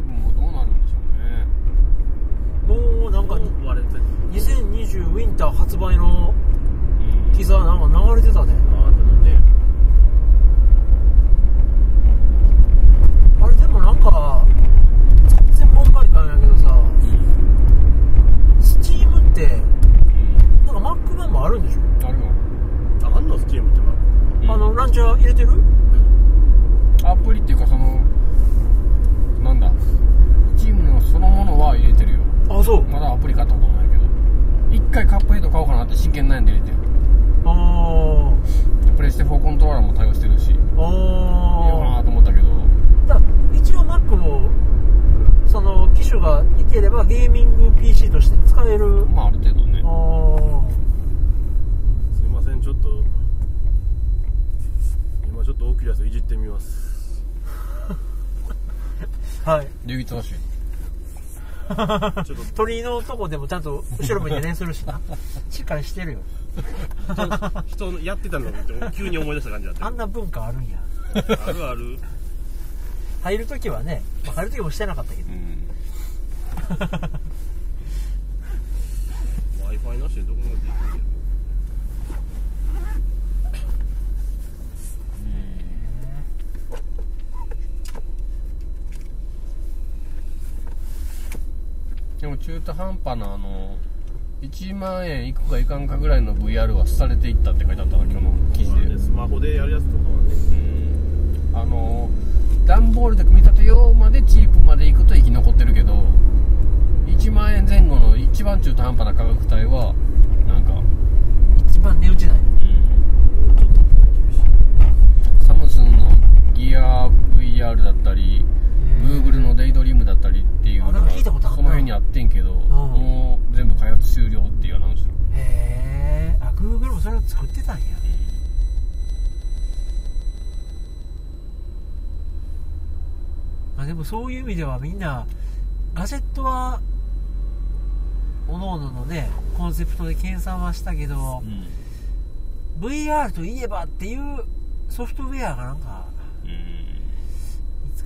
5もどうなるんでしょうねもうなんか割れて2020ウィンター発売のうん。ティザーなんか流れてたでああだねあれでもなんか全然問題ないんやけどさスチームってなんか Mac 版もあるんでしょ、あるよあんのスチームってまうんあのランチャー入れてるアプリっていうかそのなんだチームのそのものは入れてるよあそうまだアプリ買ったことないけど一回カップヘッド買おうかなって真剣悩んで入れてるあプレステ4コントローラーも対応してるしいいーよなあと思ったけど。ーだ一応 Mac もその機種がいてればゲーミング PC として使える。まあある程度ね。あー。すいませんちょっと。今ちょっとオキュラスいじってみます。はい。流儀正しいちょっと鳥のとこでもちゃんと後ろ向いて練するしな。しっかりしてるよ。人のやってたのを見て急に思い出した感じだったあんな文化あるんや。あるある。入るときはね、まあ入るときもしてなかったけど。うん。w i f i なしでどこまで行くんやでも中途半端なあの1万円いくかいかんかぐらいの VR はされていったって書いてあったな今日の記事で。まあねスマホでやるやつとかはね。うん。あの段ボールで組み立てようまでチープまで行くと生き残ってるけど1万円前後の一番中途半端な価格帯はなんか、一番値打ちない。サムスンのギア VR だったり Google のデイドリームだったりっていうのがこの辺にあってんけどもう全部開発終了っていうアナウンスへえあ Google もそれを作ってたんや。まあでもそういう意味ではみんなガジェットは各々のねコンセプトで計算はしたけどうん。VR といえばっていうソフトウェアがなんか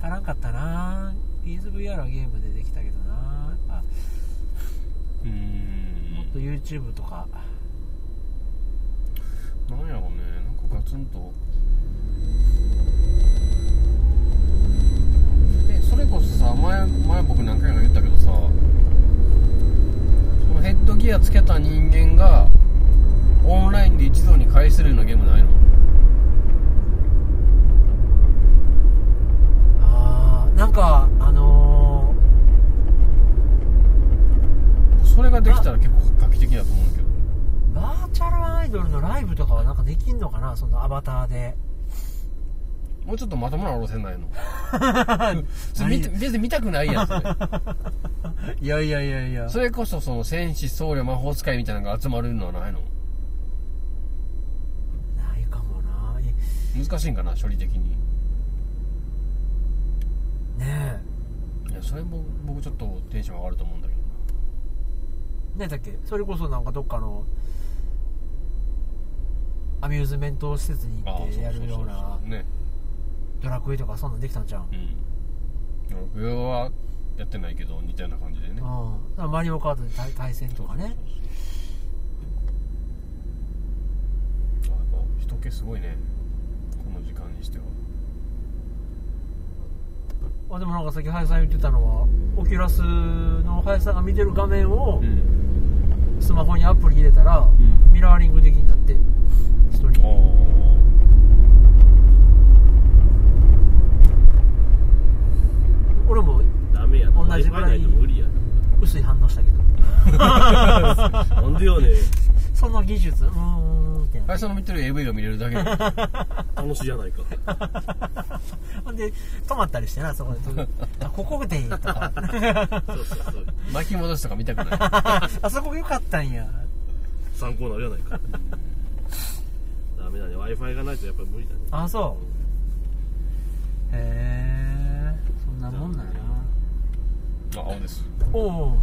からんかったな。PSVR はゲームでできたけどな。やっぱ。うん。もっと YouTube とか。なんやろうね。なんかガツンと。えそれこそさ前前僕何回か言ったけどさ。そのヘッドギアつけた人間がオンラインで一度に返せるようなゲームないのあーなんかあのそれができたら結構画期的だと思うけど。ーバーチャルアイドルのライブとかはなんかできんのかな？そのアバターで。もうちょっとまともな路線ないの？別に見たくないやんそれ。いやいやいやいや。それこそその戦士僧侶魔法使いみたいなのが集まるのはないの？ないかもな。い難しいんかな処理的にね。いやそれも僕ちょっとテンション上がると思うんだけど何だっけ？それこそなんかどっかのアミューズメント施設に行ってやるようなね。ドラクエとかそんなんできたんちゃう？うん。僕はやってないけど似たような感じでね。うん。マリオカートで対対戦とかね。あやっぱ人気すごいね。この時間にしてはあでもなんかさっき林さん言ってたのはオキュラスの林さんが見てる画面をん。スマホにアプリ入れたら、ん。ミラーリングできんだって一人あ俺もダメやな。同じぐらい薄い反応したけど。な なんでよねその技術？うーんってあ林さんの見てる AV が見れるだけ。で 楽しいじゃないか。ほんで止まったりしてなそこで。あここでいいとか。そうそうそう。巻き戻しとか見たくない。あそこ良かったんや。参考になるやないか。ダメだね。w i f i がないとやっぱり無理だね。あそう。へえそんなもんなんや。なあ青です。おお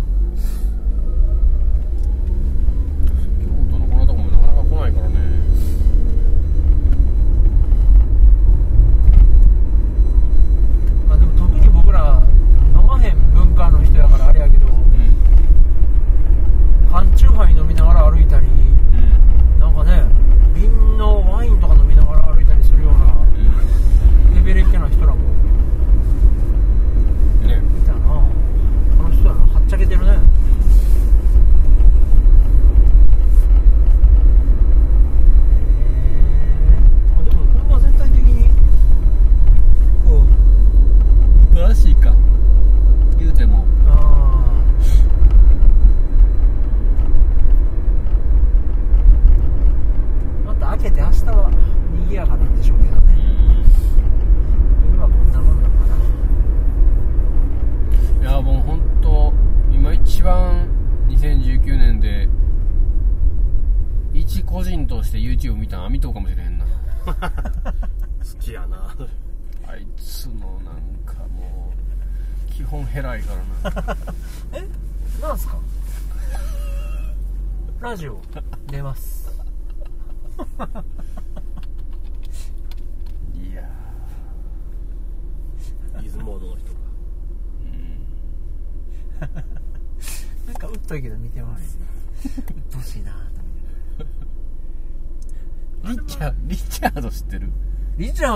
ないからね。まあでも特に僕ら飲まへん文化の人やからあれやけど、うん、缶チューハイ飲みながら歩いたり、うん、なんかね瓶のワインとか飲みながら歩いたりするような、レベルっけな人らもね。いたな。この人やなはっちゃけてるね。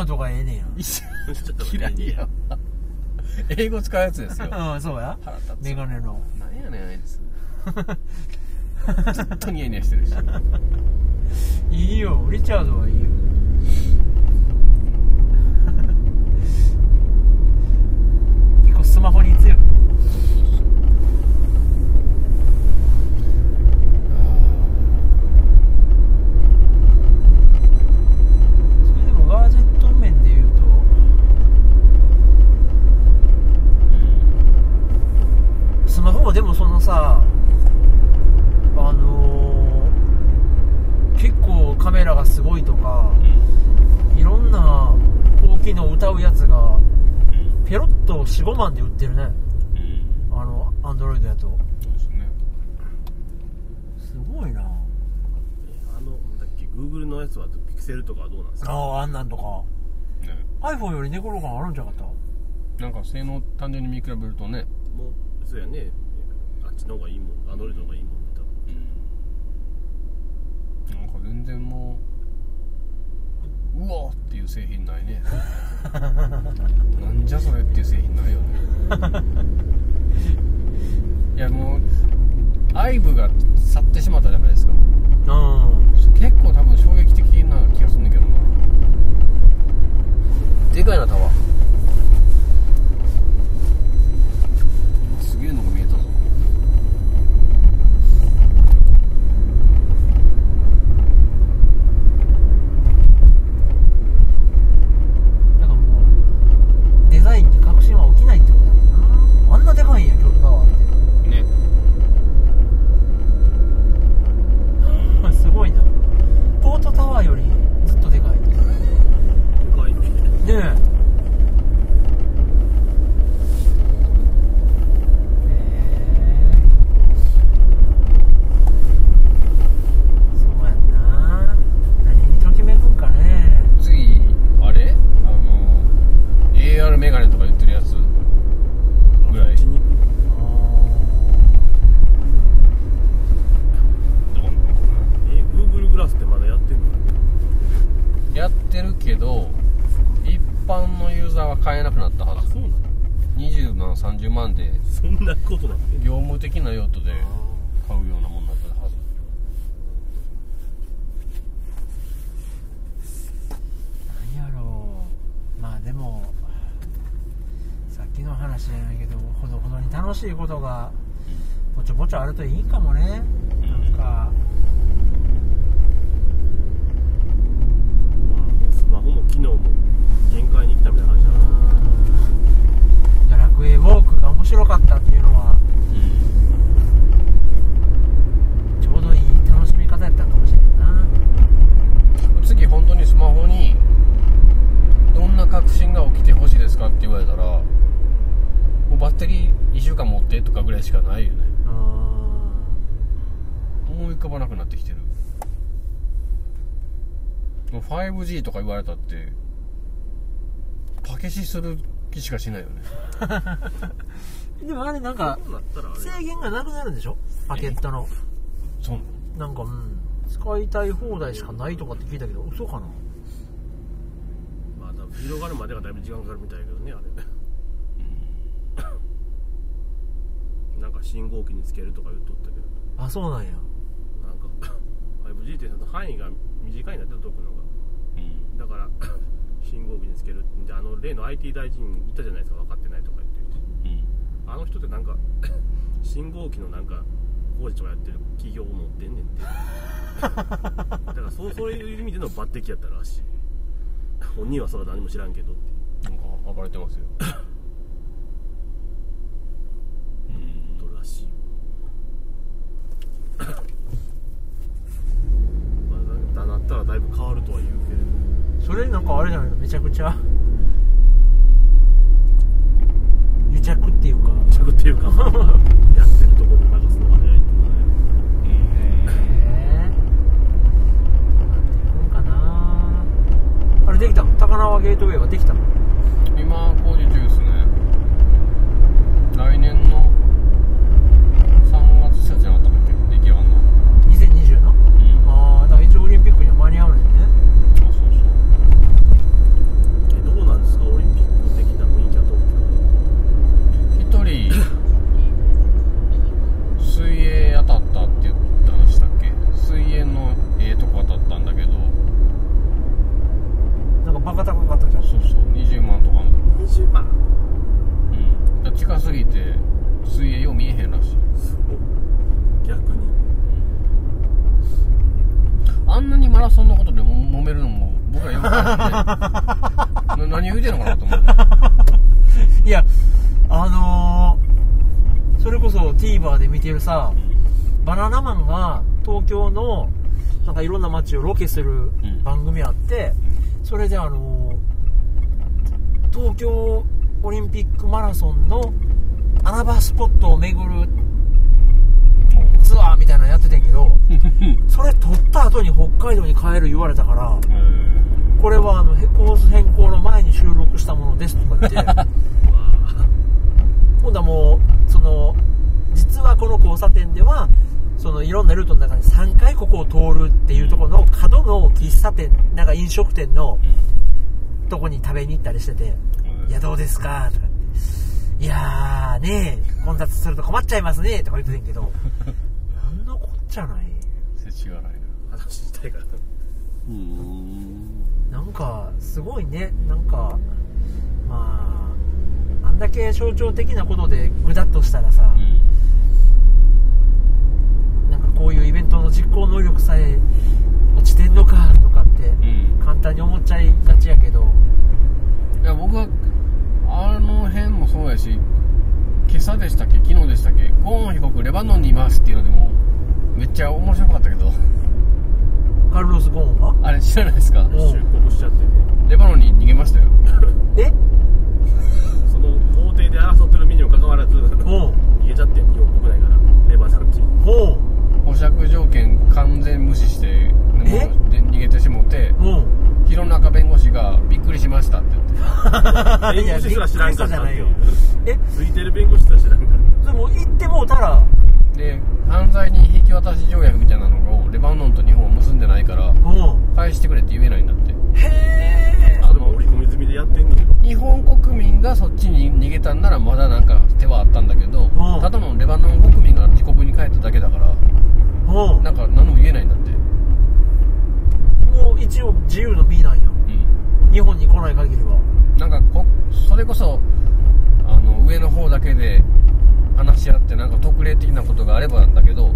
リチャードがええねんや。リチャちょっとード嫌いやわ英語使うやつですよ。うんそうや。腹立つメガネの。何やねんあいつ。ずっとニヤニヤしてるし。いいよリチャードはいいよ。結構スマホに強い。それでもガージェット面で言うとスマホもでもそのさあのー結構カメラがすごいとかいろんな高機能歌うやつがペロッと45万で売ってるね。うん。あのアンドロイドやとそうですね。すごいな。あのなんだっけ Google のやつはピクセルとかはどうなんですか？あああんなんとか。ね。iPhone より寝転があるんじゃなかった？なんか性能単純に見比べるとね。もうそうやね。あっちの方がいいもんアンドロイドの方がいいもんね多分なんか全然もううわーっていう製品ないね。なんじゃそれっていう製品ないよね。いやもうアイブが去ってしまったじゃないですか。うん結構多分衝撃的な気がするんだけどな。でかいなタワーすげえのが見えたぞだからもうデザインに革新は起きないってことだもんなあんなでかいんや京都タワーってねすごいなポートタワーよりずっとでかいねでかいねえそうやんな何にときめくんかね次あれあの AR メガネとか言ってるやつぐらいそっちに行くどうなのかえ Google グラスってまだやってんのなやってるけど一般のユーザーは買えなくなったはずそうなの20万30万でそんなことなってんの業務的な用途で買うようなもんだったはず何やろうまあでもさっきの話じゃないけどほどほどに楽しいことがぼちょあるといいかもねなんかまあスマホも機能も限界に来たみたいな話だなドラクエウォークが面白かったっていうのはちょうどいい楽しみ方やったかもしれんな次本当にスマホにどんな革新が起きてほしいですかって言われたらもうバッテリー1週間持ってとかぐらいしかないよねあ思い浮かばなくなってきてるもう 5G とか言われたってパケシする気しかしないよね。ー でもあれなんか制限がなくなるんでしょ？パケットの。そうなんかうん。使いたい放題しかないとかって聞いたけど嘘かな？まあ多分広がるまでがだいぶ時間かかるみたいだけどねあれ。なんか信号機につけるとか言っとったけど。あそうなんや。なんか 5G って範囲が短いんだって届くのが。うんだから 信号機につけるであの例の IT 大臣いたじゃないですか分かってないとか言ってる人。うん。あの人ってなんか 信号機のなんか工事とかやってる企業を持ってんねんって。だからそうそういう意味での抜擢やったらしい。本人はそれは何も知らんけどってなんか暴れてますよ。うん。ことらしい。まあだなったらだだいぶ変わるとは言うけれどそれなんかあれじゃないの？めちゃくちゃ。癒着っていうか。着っていうか。やってるところで流すのが早いっていうかねえどうなっていくんかなあれできたの？高輪ゲートウェイはできたの？今工事中ですね。来年の3月4月じゃなかったっけ出来上がるの。2020の？うん。ああだから一応オリンピックには間に合うねんねそうそうえどうなんですかオリンピック的な雰囲気は東京一人水泳当たったって言ったんでしたっけ水泳のええとこ当たったんだけどなんかバカ高かったじゃんそうそう20万とかの20万うんだから近すぎて水泳よう見えへんらしい逆にあんなにマラソンのことでも揉めるのも僕はよくわかんないな 何を言うてんのかなと思う いやあのー、それこそ TVer で見てるさバナナマンが東京のなんかいろんな街をロケするうん。番組あって、それであのー東京オリンピックマラソンの穴場スポットを巡るツアーみたいなのやっててんけどそれ撮った後に北海道に帰る言われたからこれはあのへコース変更の前に収録したものですとか言って。今度はもうその実はこの交差点ではそのいろんなルートの中に3回ここを通るっていうところの角の喫茶店なんか飲食店のとこに食べに行ったりしてて「いやどうですか?」とか「いやーね混雑すると困っちゃいますね」とか言ってたんやけど。なんのこっちゃない？世知がないな。話したいからうん。なんかすごいね。なんかまああんだけ象徴的なことでぐだっとしたらさ、なんかこういうイベントの実行能力さえ落ちてんのかとかってうん。簡単に思っちゃいがちやけど。いや僕はあの辺もそうやし今朝でしたっけ？昨日でしたっけ？ゴーン被告レバノンにいますっていうのでもめっちゃ面白かったけど。カルロス・ゴーンは？あれ知らないですか？うん。出国しちゃっててレバノンに逃げましたよ。え？その法廷で争ってる身にもかかわらず逃ほう。げちゃってん日本国内から。レバノンに。ほ保釈条件完全無視してもうえ？で逃げてしもうて弘中弁護士がびっくりしましたって言って。弁護士すら知らんかったっていう。え？ついてる弁護士すら知らんかっでも行ってもうたらで犯罪人引き渡し条約みたいなのをレバノンと日本は結んでないからうん。返してくれって言えないんだって。へえたそれも織り込み済みでやってんねんけど日本国民がそっちに逃げたんならまだなんか手はあったんだけど、うん。ただのレバノン国民が自国に帰っただけだからなんか何も言えないんだって、もう一応自由の身なんや。うん、日本に来ない限りは。なんかこそれこそあの上の方だけで話し合ってなんか特例的なことがあればなんだけどう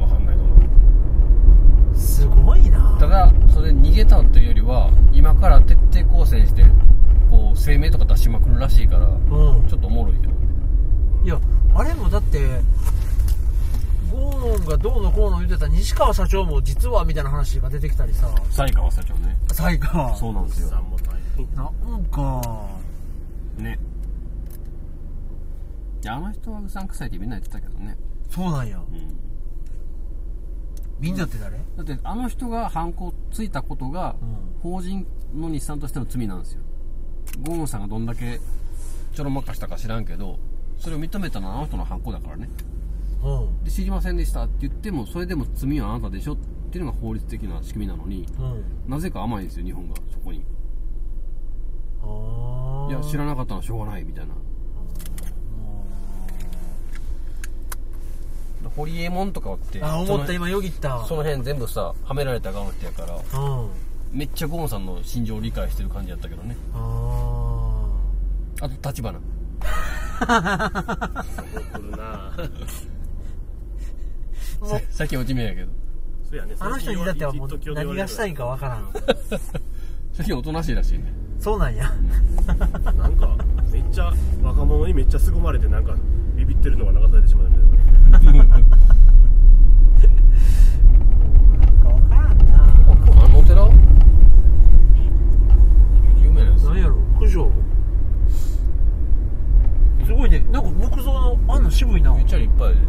わかんないかん。すごいな。なただそれ逃げたっていうよりは今から徹底抗戦してこう声明とか出しまくるらしいからうん。ちょっとおもろいけどねいやあれもだってゴーンがどうのこうの言ってた西川社長も実はみたいな話が出てきたりさ。才川社長ね。才川。そうなんですよ。さんも大変なんかね。いやあの人はうさんくさいってみんな言ってたけどね、そうなんや。うん、みんなって誰？だってあの人が犯行ついたことがうん。法人の日産としての罪なんですよ。ゴーンさんがどんだけちょろまかしたか知らんけどそれを認めたのはあの人の犯行だからね。うん。で知りませんでしたって言ってもそれでも罪はあなたでしょっていうのが法律的な仕組みなのにうん。なぜか甘いんですよ日本がそこに。ああいや知らなかったのはしょうがないみたいな堀エモ門とかってあ思った今よぎったその辺全部さはめられた側の人やからうん。めっちゃゴーンさんの心情を理解してる感じやったけどね。ああと立花。怒るな。ささっき落ち目やけど。そうやね。あの人にだってはもう何がしたいんかわからん。最近おとなしいらしいね。そうなんや。なんかめっちゃ若者にめっちゃ凄まれてなんかビビってるのが流されてしまう。みたいなすごいねなんか木造あん渋いなめっちゃ立派やで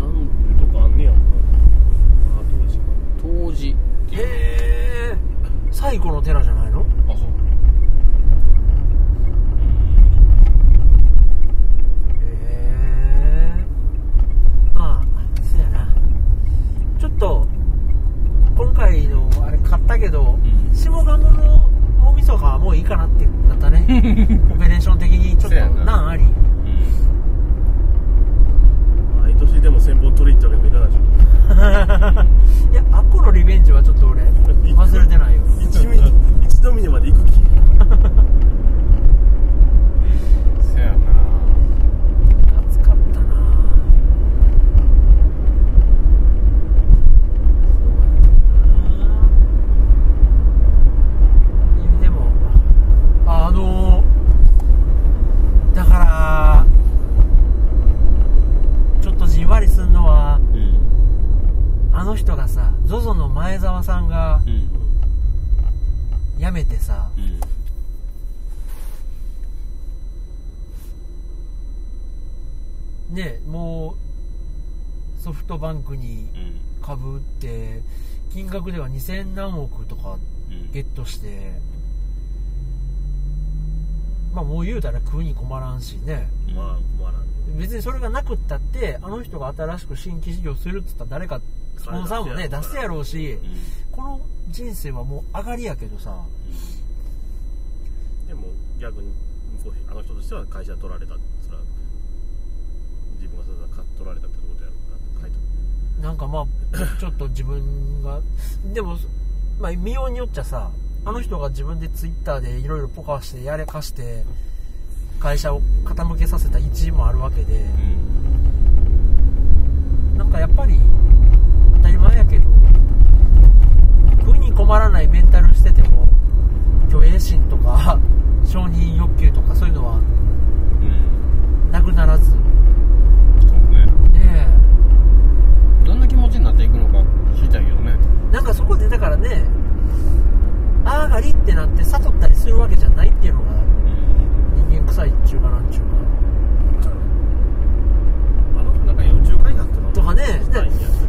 なんとかあんねやあ当時か当時へえ最古の寺じゃないの？あそう。っと今回のあれ買ったけど、うん。下鴨の大晦日はもういいかなってなったね。オペレーション的にちょっと難あり。うん。毎年でも1000本取り行ったわけにもいかないでしょ いやあっこのリベンジはちょっと俺忘れてないよ。一度見にまで行く気せやな暑かったなそうやなでもあのだからちょっとじんわりすんのはうんあの人がさ ZOZO の前澤さんがうん辞めてさうんねもうにうん株って金額では2000何億とかうんゲットしてまあもう言うたら食うに困らんしね。まあ困らんよ。別にそれがなくったってあの人が新しく新規事業するっつったら誰かスポンサーもね出すやろ。うしうん。この人生はもう上がりやけどさ。でも逆にあの人としては会社取られたそら自分がそれが取られたってことやろうなって書いてなんかまあ ちょっと自分がでもまあ見ようによっちゃさあの人が自分でツイッターでいろいろポカしてやれかして会社を傾けさせた一因もあるわけでうん。なんかやっぱり当たり前やけど食うに困らないメンタルしてても虚栄心とか承認欲求とかそういうのはうん。なくならずねそうねえどんな気持ちになっていくのか知りたいけどね。なんかそこでだからねあーがりってなって悟ったりするわけじゃないっていうのがうん。人間臭いっちゅうかなんちゅうあの人なんか宇宙開発とかもとかね。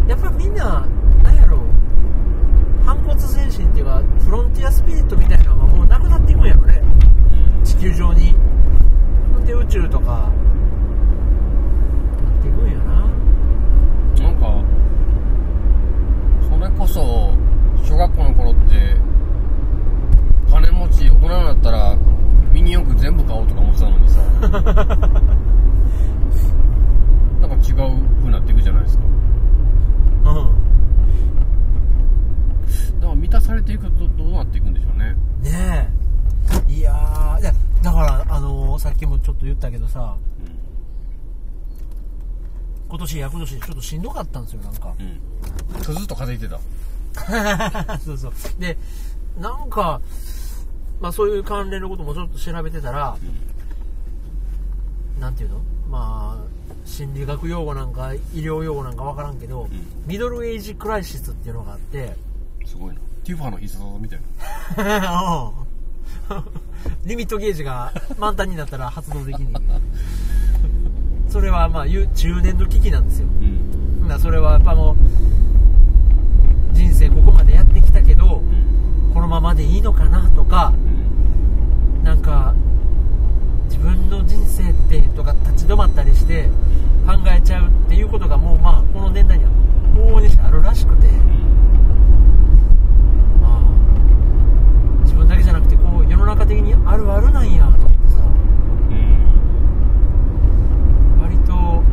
やっぱみんななんやろ反骨精神っていうかフロンティアスピリットみたいなのがもうなくなっていくんやろね。地球上に。で宇宙とか。なっていくんやな。なんかそれこそ小学校の頃って金持ち大人になったらミニ四駆全部買おうとか思ってたのにさ。なんか違う風になっていくじゃないですか。うん。だから満たされていくとどうなっていくんでしょうね。ねえ。いやーいやだからあのーさっきもちょっと言ったけどさ今年厄年でちょっとしんどかったんですよなんか。うん。うんずっと風邪ひいてた。そうそう。でなんかまあそういう関連のこともちょっと調べてたら、なんていうの？まあ心理学用語なんか医療用語なんかわからんけど、ん。ミドルエイジクライシスっていうのがあって。すごいな。ティファの必殺技みたいな。うん。リミットゲージが満タンになったら発動できにそれはまあ中年の危機なんですよ。うん。それはやっぱもう人生ここまでやってきたけどうん。このままでいいのかなとかうん。なんか自分の人生ってとか立ち止まったりして考えちゃうっていうことがもうまあこの年代には往々にしてあるらしくて、まあ、自分だけじゃなくてこう世の中的にあるあるなんやと思ってさうん割と、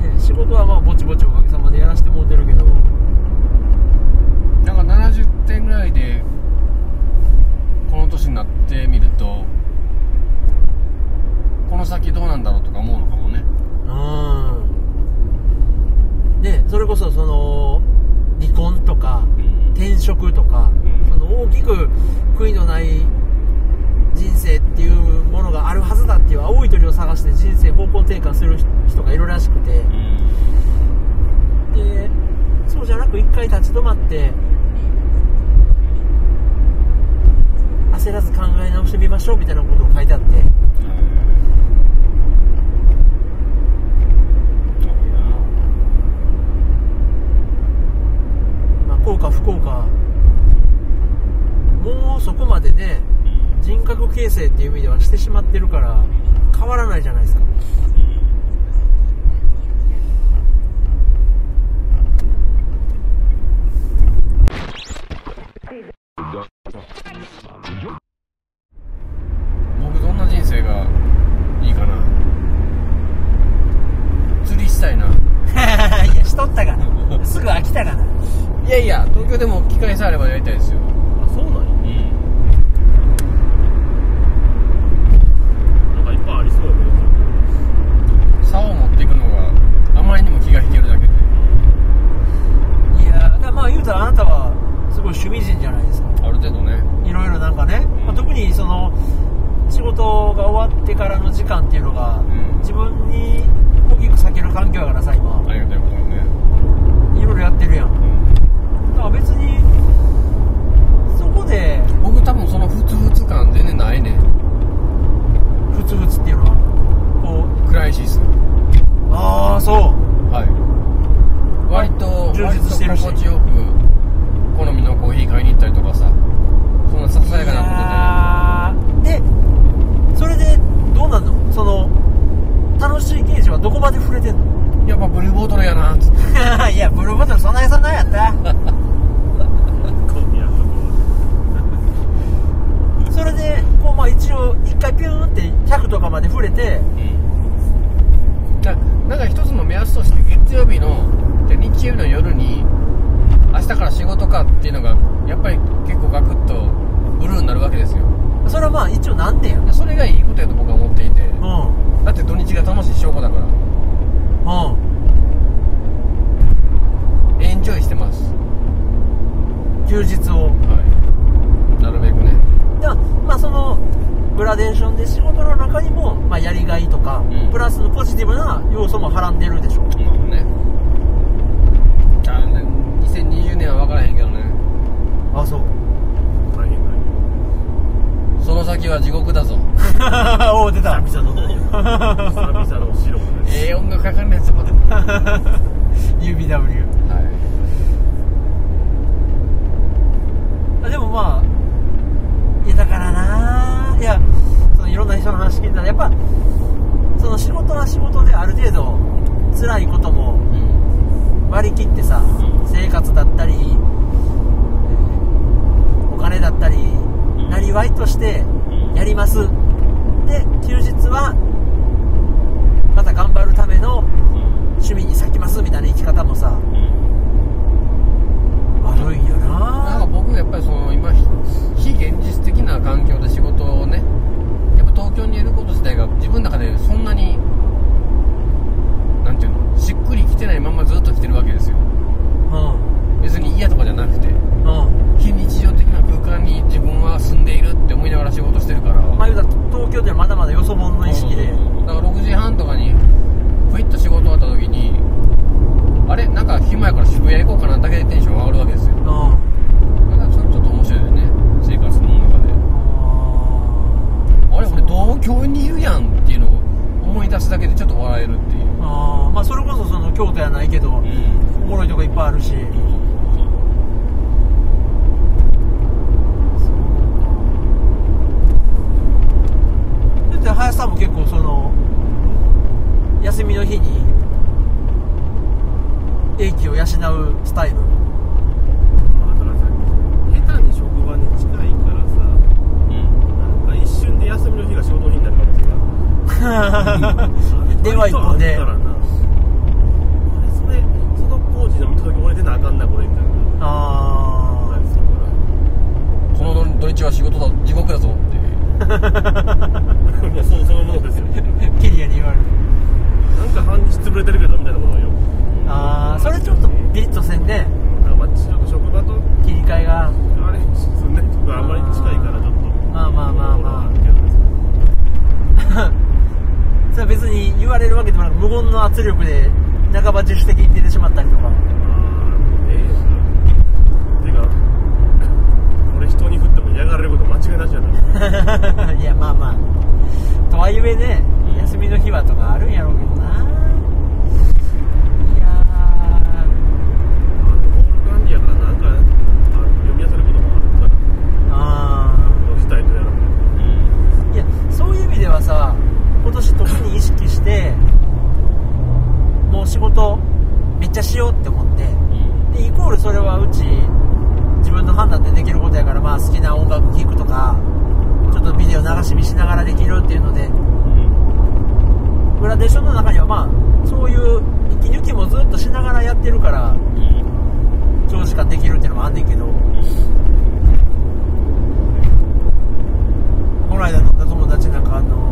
ね、仕事はまあぼちぼちおかげさまでやらせてもうてるけど。なんか70点ぐらいでこの年になってみるとこの先どうなんだろうとか思うのかもね。うん。でそれこそその離婚とかうん。転職とか、うん。その大きく悔いのない人生っていうものがあるはずだっていう青い鳥を探して人生方向転換する人がいるらしくて、でそうじゃなく一回立ち止まって焦らず考え直してみましょうみたいなことを書いてあって。まあ、幸か不幸かもうそこまでね人格形成っていう意味ではしてしまってるから変わらないじゃないですか。僕どんな人生がいいかな。釣りしたいな。いやしとったかな。すぐ飽きたかな。いやいや東京でも機会さえあればやりたいですよ。か聞くとかちょっとビデオ流し見しながらできるっていうので、うん、グラデーションの中にはまあそういう息抜きもずっとしながらやってるから、うん、長時間できるっていうのもあんねんけど、うん、この間乗った友達なんかあの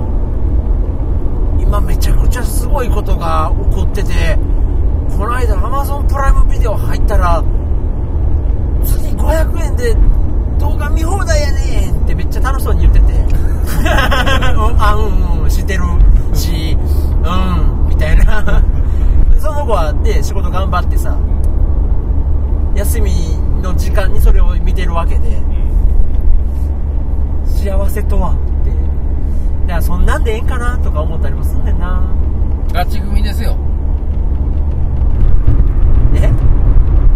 今めちゃくちゃすごいことが起こっててこの間アマゾンプライムビデオ入ったら次500円でちゃ楽しそうに言ってて。うんあうんうん知ってるしうんみたいな。その子はで仕事頑張ってさ休みの時間にそれを見てるわけで。幸せとはって。だからそんなんでええんかなとか思ったりもすんねんな。勝ち組ですよ。え？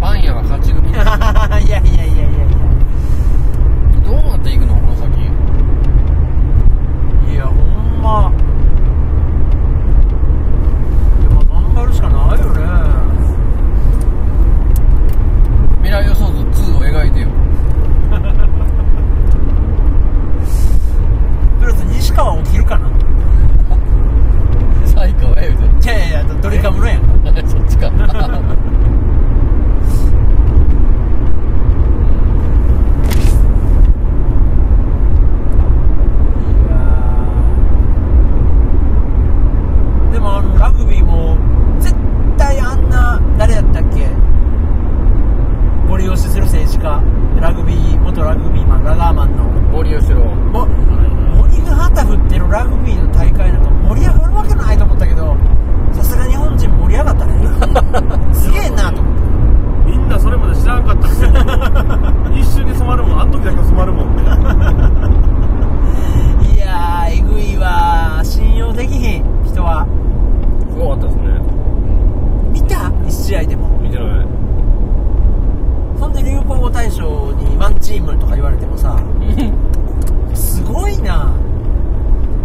パン屋は勝ち組 いやいやいやいやいやどうなっていくのこの先。いやほんま。でも頑張るしかないよね。未来予想図2を描いてよ。プラス西川起きるかな。最下はえいやいやいやドリカムのやん。そっちか でもあのラグビーも絶対あんな誰やったっけ？ご利用しする政治家ラグビー元ラグビーマンラガーマンの。森吉郎も森が旗振ってるラグビーの大会なんか盛り上がるわけないと思ったけどさすが日本人盛り上がったね。すげえなと思って。みんなそれまで知らんかったくせに一瞬で染まるもんあの時だけ染まるもんね。いやーえぐいわー。信用できひん人はすごかったですね。見た？一試合でも。見てない。そんで流行語大賞にワンチームとか言われてもさすごいな。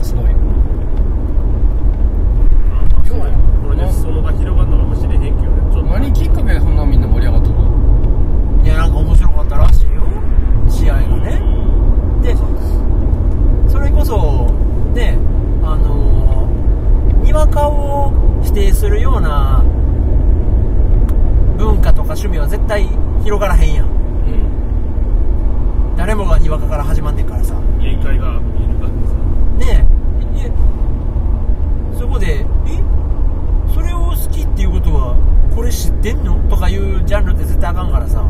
すごい。要はこれで裾野が広がるのかもしれへんけどねちょっと何きっかけでそんなみんな盛り上がったのいやなんか面白かったらしいよ試合がねでそれこそねあのーにわかを否定するような文化とか趣味は絶対広がらへんやん。う誰もがにわかから始まんねんからさ。ん限界が見える感じさ。ねえ。えそこで「え？それを好きっていうことはこれ知ってんの?」とかいうジャンルって絶対あかんからさ。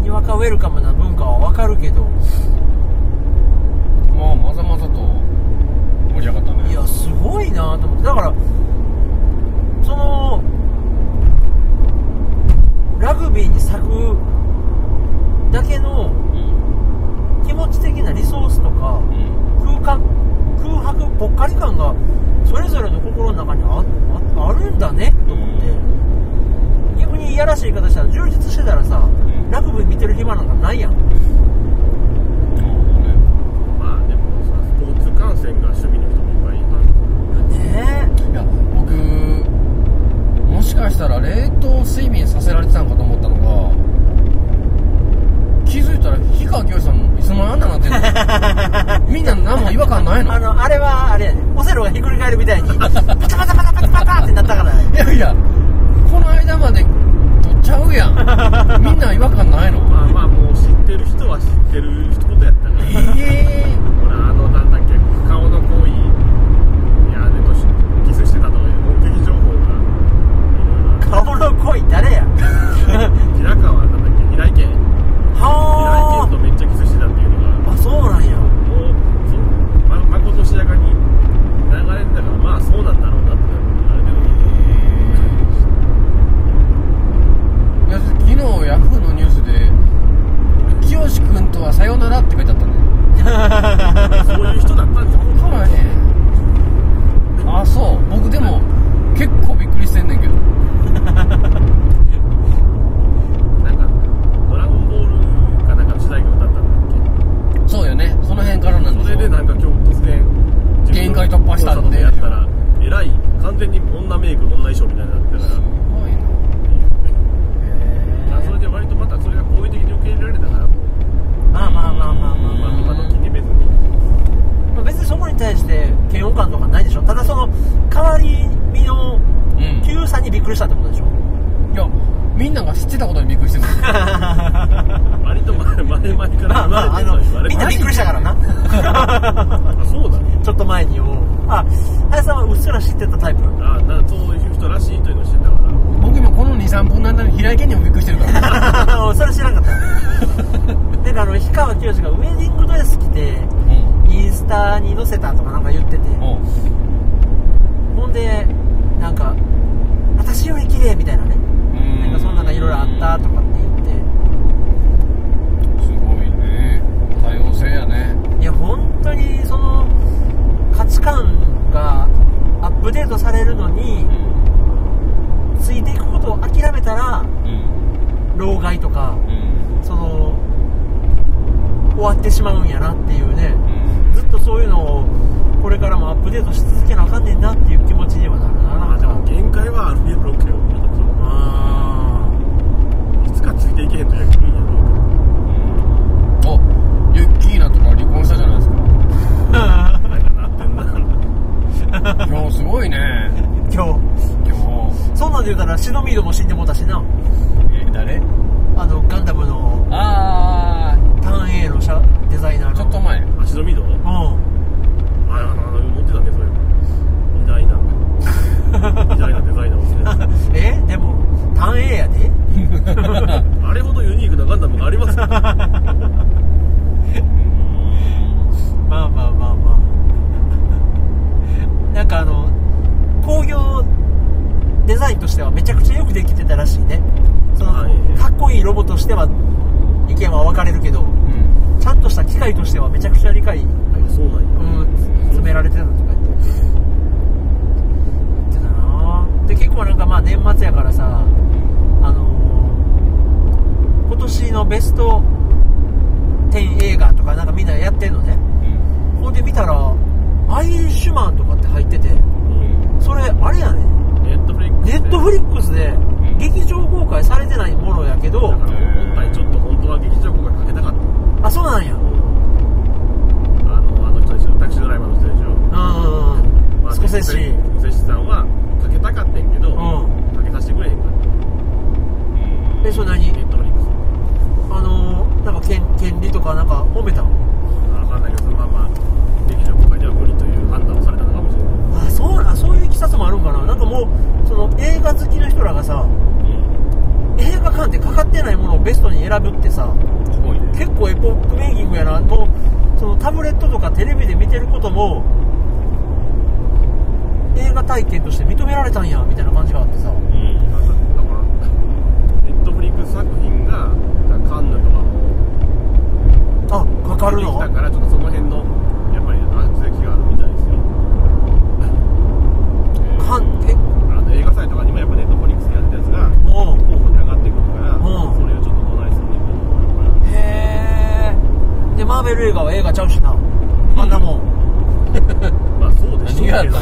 にわかウェルカムな文化はわかるけど。まあまざまざと盛り上がったね。いやすごいなと思って。だからそのラグビーに咲くだけのうん気持ち的なリソースとかうん空間空白ぽっかり感がそれぞれの心の中にあああるんだねと思って。逆にいやらしい言い方したら充実してたらさんラグビー見てる暇なんかないやん。まあでもさスポーツ観戦が趣味の人もいっぱいいたねかしたら冷凍睡眠させられてたんかと思ったのが気づいたら氷川きよしさんいつの間にあんななってんの。みんな何も違和感ないの？あのあれはあれやね。オセロがひっくり返るみたいにパタパタパタパタパタってなったからね。いやいやこの間まで取っちゃうやん。みんな違和感ないの？まあまあもう知ってる人は知ってることやったからええ。ほらあのなんだっけ顔の行為いやでとしキスしてたとかいう目撃情報がいろいろ顔の恋誰や？平川なんだっけ？平井堅平井は堅とめっちゃキスしてたっていうのが。ああそうなんや。もうそう。ままことしやかに流れてたからまあそうなんだろうなってあれでいや昨日ヤフーのニュースで「清君とはさよなら」って書いてあったね。そういう人だったんですよ。分からへんあそう。僕でも結構びっくりしてんねんけどなんか「ドラゴンボール」かなんかの主題歌歌ったんだっそうよね。その辺からなんでそれでなんか今日突然限界突破したんでやったらえらい完全に女メイク女衣装みたいになってたから。すごいな。あそれで割とまたそれが好意的に受け入れられたから。まあまあまあまあまあまあまあ、今時に別に。まあ、別にそこに対して嫌悪感とかないでしょ。ただその変わり身のう、Q さんにびっくりしたってことでしょ？いやみんなが知ってたことにびっくりしてま 割と前前々からみんなびっくりしたからな。あそうだね。ちょっと前にもあ林さんはうっすら知ってたタイプ？あだそういう人らしいというのを知ってたから。僕今この23分の間に平井堅にもびっくりしてるから。それ知らんかった。であの氷川きよしがウェディングドレス着て、うん、インスタに載せたとかなんか言ってて、ほんでなんか私より綺麗みたいなね。なんかそんなのがいろいろあったとかって言って。すごいね。多様性やね。いや本当にその価値観がアップデートされるのに、うん、ついていくことを諦めたら、うん、老害とか、うん、その終わってしまうんやなっていうね、ずっとそういうのをこれからもアップデートし続けなあかんねんなっていう気持ちにはなるな。でも限界はあるやろうけどあいつかついていけへんとやきるんやろ。おユッキーナとか離婚したじゃないですか。ーなんかなってんな今日すごいね。今日。今そんなんで言うたらシノミードも死んでもうたしな。日え誰？あのガンダムのあターン A の社デザイナーの。あちょっと前。足のミドうんああの持ってたねそれ偉大な。偉大なデザイナーをしてる。え？でもターン A やで？あれほどユニークなガンダムがありますか？まあまあまあまあ。なんかあの工業デザインとしてはめちゃくちゃよくできてたらしいね。そのはい。かっこいいロボとしては意見は分かれるけどうん。ちゃんとした機械としてはめちゃくちゃ理解、うん、あそうなんや。詰められてたとか言って。言ってたな。で結構なんかまあ年末やからさあのー今年のベスト10映画とかなんかみんなやってんのね。ほんで見たらアイリッシュマンとかって入ってて。うん。それあれやね。ネットフリックスネットフリックスで劇場公開されてないものやけど本来ちょっと本当は劇場公開かけたかった。あそうなんやタクシードライバーの人でしょうんまあスコセッシスコセッシさんはかけたかってんけど、うかけさせてくれへんかった。えそれ何？ネットフリックスあのーなんか権権利とかなんか揉めたの？わかんないけどそのまま劇場公開では無理という判断をされたのかもしれない。あそうなそういういきさつもあるんかな。なんかもうその映画好きの人らがさ映画館でかかってないものをベストに選ぶってさすごいね。結構エポックメイキングやなもうそのタブレットとかテレビで見てることも映画体験として認められたんやみたいな感じがあってさ。うんなんかだからネットフリックス作品がカンヌとかもあかかるの？からちょっとその辺のやっぱり圧力があるみたいですよ。かんえ？あの映画祭とかにもやっぱネットフリックスでやったやつがも候補に上がってくるから、うんそれをちょっとどないするねんって思うかうへえでマーベル映画は映画ちゃうしな。あんなもん。ら まあそうでしょうけど。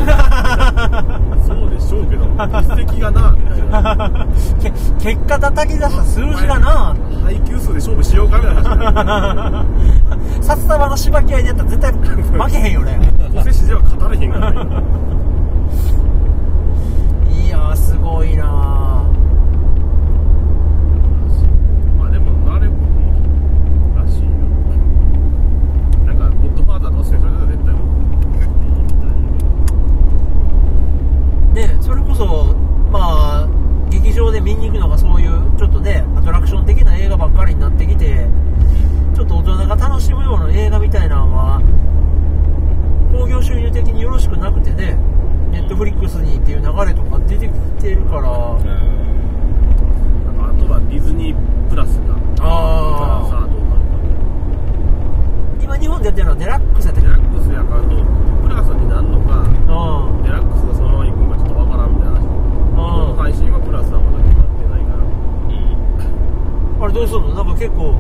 そうでしょうけど。実績がなみたいな。け結果叩き出した数字がな。配給数で勝負しようかみたいな話札束 のしばき合いでやったら絶対負けへんよね。おせしでは語れへんからね。いやーすごいなまあでもあれもらしいよなんかゴッドファーザーとかそれそれで絶対もういいみたいねそまあ劇場で見に行くのがそういうちょっとねアトラクション的な映画ばっかりになってきてちょっと大人が楽しむような映画みたいなのは興行収入的によろしくなくてねネットフリックスにっていう流れとか出てきてるから。なんかあとはディズニープラスがさああどうなるか今日本でやってるのはデラックスやったデラックスやからどうプラスになるのかうんデラックスがそのまま行くのかちょっとわからんみたいな話うん配信はプラスはまだ決まってないからあれどうするのなんか結構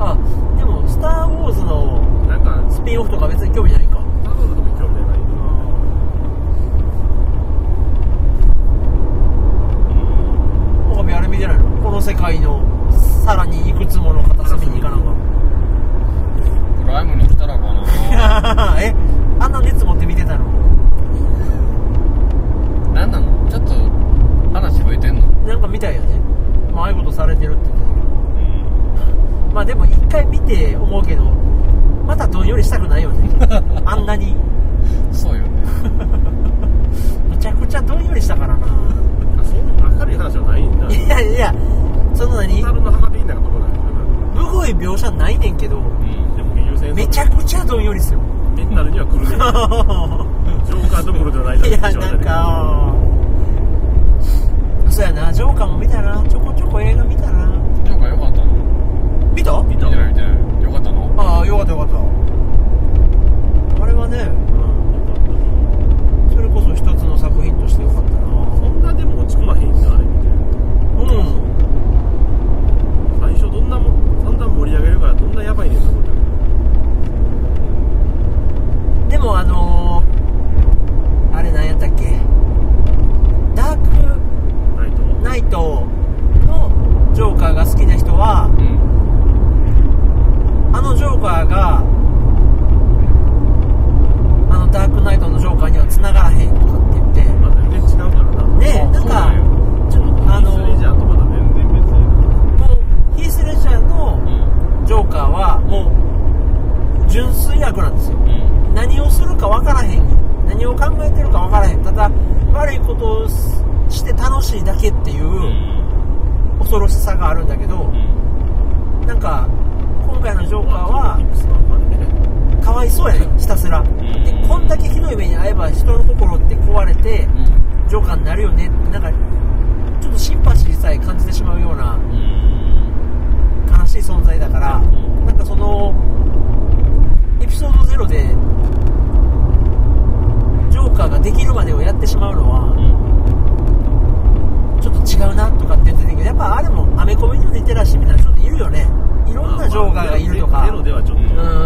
あでも「スター・ウォーズ」のなんかスピンオフとか別に興味ないか。タブルとか興味ない。岡部あれ見てないの？この世界のさらにいくつもの片隅に行かなんかプライムに来たらかな。え？あんな熱持って見てたの？何なのちょっと話増えてんの？なんか見たいよね。まあああいうことされてるって言っまあでも一回見て思うけどまたどんよりしたくないよね。あんなに。そうよね。むちゃくちゃどんよりしたからな。あそう明るい話はないんだ。いやいやその何タルの墓的なところなんむごい描写ないねんけどうんめちゃくちゃどんよりっすよメンタルには来るね。ジョーカーどころじゃないいやなんかそうやな。ジョーカーも見たなちょこちょこ映画見たな見た？見た。見て見よかったの？ああよかったよかった。あれはね、うん、それこそ一つの作品としてよかったな。そんなでも落ち込まへんなあれみたいなうん。最初どんなもだん盛り上げるからどんなヤバいねんと思ったけど。でもあのー、あれ何やったっけ？ダークナイトのジョーカーが好きな人は、うん。あのジョーカーがあのダークナイトのジョーカーには繋がらへんとかって言って、まあ、全然違うからな。ねなんかちょっとヒースレジャーとまた全然別もうヒースレジャーのジョーカーはもう純粋悪なんですよ、うん、何をするか分からへん。何を考えてるか分からへん。ただ悪いことをして楽しいだけっていう恐ろしさがあるんだけど、うん、なんか回のジョーカーはかわいそうやねひたすら。でこんだけひどい目に遭えば人の心って壊れてジョーカーになるよね。なんかちょっとシンパシーさえ感じてしまうような悲しい存在だからなんかそのエピソード0でジョーカーができるまでをやってしまうのではちょっと。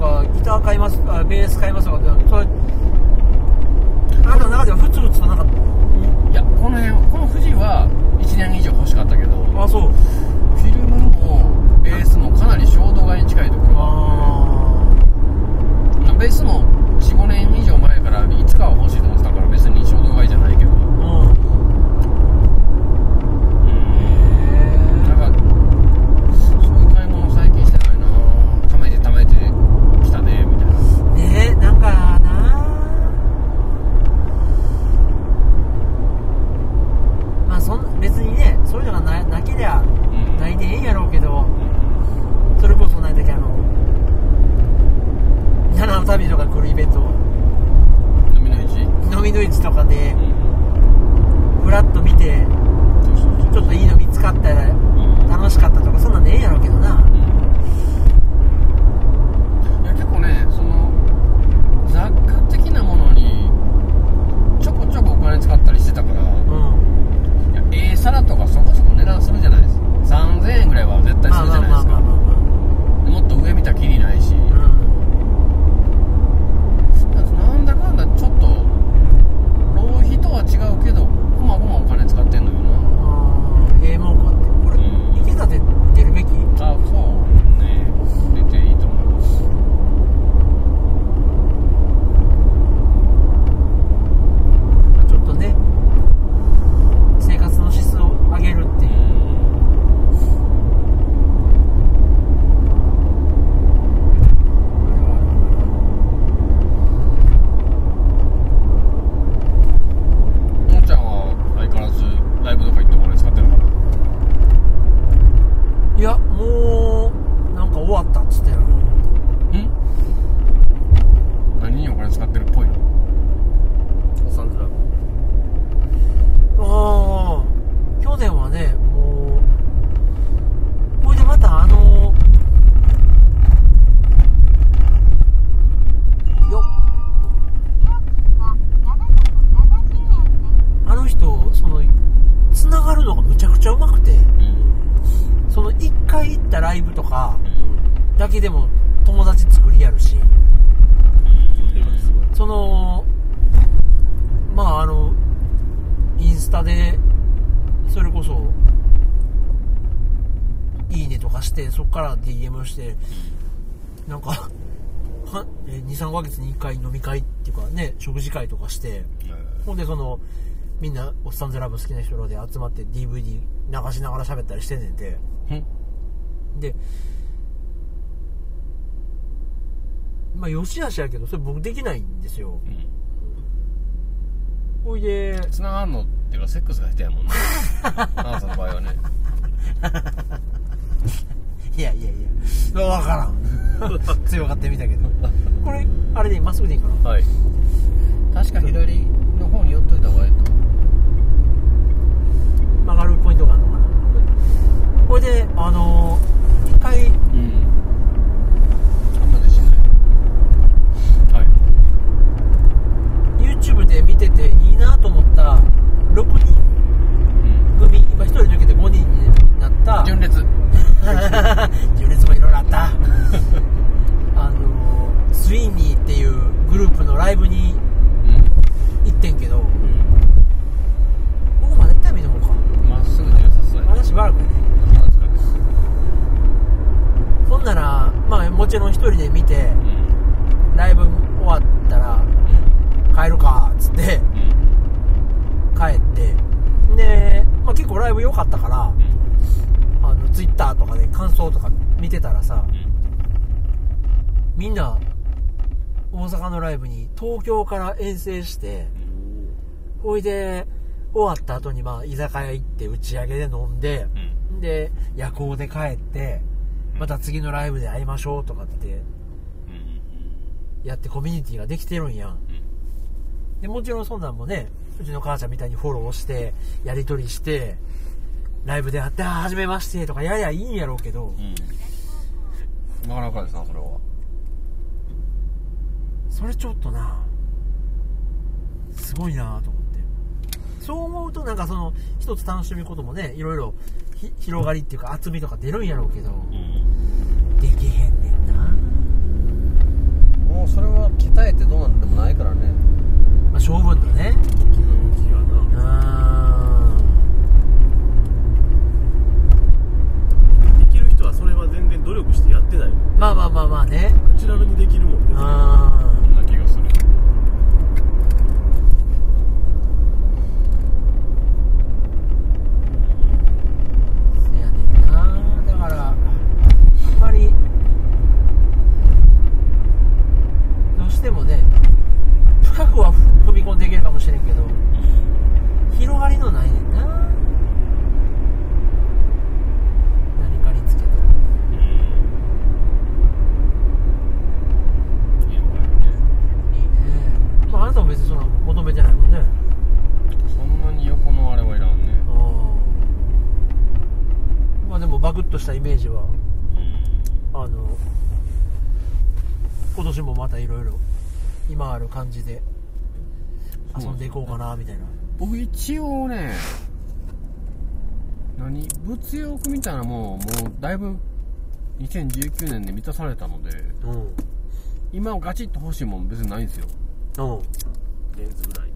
かギター買いますあベース買いますとかそれあなたの中ではふつふつとなんかいやこの辺この富士は1年以上欲しかったけどあそう。フィルムもベースもかなり衝動買いに近いところがあベースも45年以上前からいつかは欲しいと思ってたから別に衝動買いじゃないけど、うん、むちゃくちゃうまくて、その1回行ったライブとかだけでも友達作りやるし、そのまああのインスタでそれこそ「いいね」とかしてそっから DM してなんか23ヶ月に1回飲み会っていうかね食事会とかして。ほんでそのみんなおっさんずラブ好きな人らで集まって DVD 流しながら喋ったりしてんねんて。うん。でまあよしあしやけどそれ僕できないんですよ。ほいでつながんのっていうかセックスが下手やもんねあな たの場合はね。いやいやいや。分からん。強がってみたけど。これあれでまっすぐでいいかな。はい。確か左の方に寄っといた方がいいと曲がるポイントがあるのかな。これであのー一回うん。あんまりしない。はい。YouTube で見てていいなと思った6人うん組今1人抜けて5人になった。純烈。純烈もいろいろあった。あのースインニーっていうグループのライブにってんけど僕まだ行ったら見の方か。まっすぐで良さそうやまだしばらくやね。まだ疲れるほんならまあもちろん1人で見てうん。ライブ終わったら帰るかっつってうん。帰ってで、まあ、結構ライブ良かったからあのツイッターとかで感想とか見てたらさみんな大阪のライブに東京から遠征してほいで終わった後にまあ居酒屋行って打ち上げで飲んでうん。で夜行で帰ってまた次のライブで会いましょうとかってうん。やってコミュニティができてるんやん。でもちろんそんなんもねうちの母ちゃんみたいにフォローしてやり取りしてライブで会って「あーはじめまして」とかややいいんやろうけどうん。なかなかですなそれは。それちょっとなすごいなと思ってそう思うとなんかその一つ楽しむこともねいろいろひ広がりっていうか厚みとか出るんやろうけどできへんねんな。もうそれは鍛えてどうなんでもないからね。まあ性分だね。できる人はそれは全然努力してやってないもん。まあまあまあまあね。ナチュラルにできるもんね。うんそんな気がするせやねんなだからあんまりどうしてもね深くは踏み込んでいけるかもしれんけど広がりのないねんな何かにつけていいのかよねねえまああなたも別にそんな求めてないもんねそんなに横のあれはいらんねうんまあでもバクッとしたイメージはあの今年もまたいろいろ今ある感じで遊んでいこうかなみたいな僕一応ね何物欲みたいなもんもうだいぶ2019年で満たされたのでうん。今ガチッと欲しいもん別にないんですよ。うん。レンズぐらい。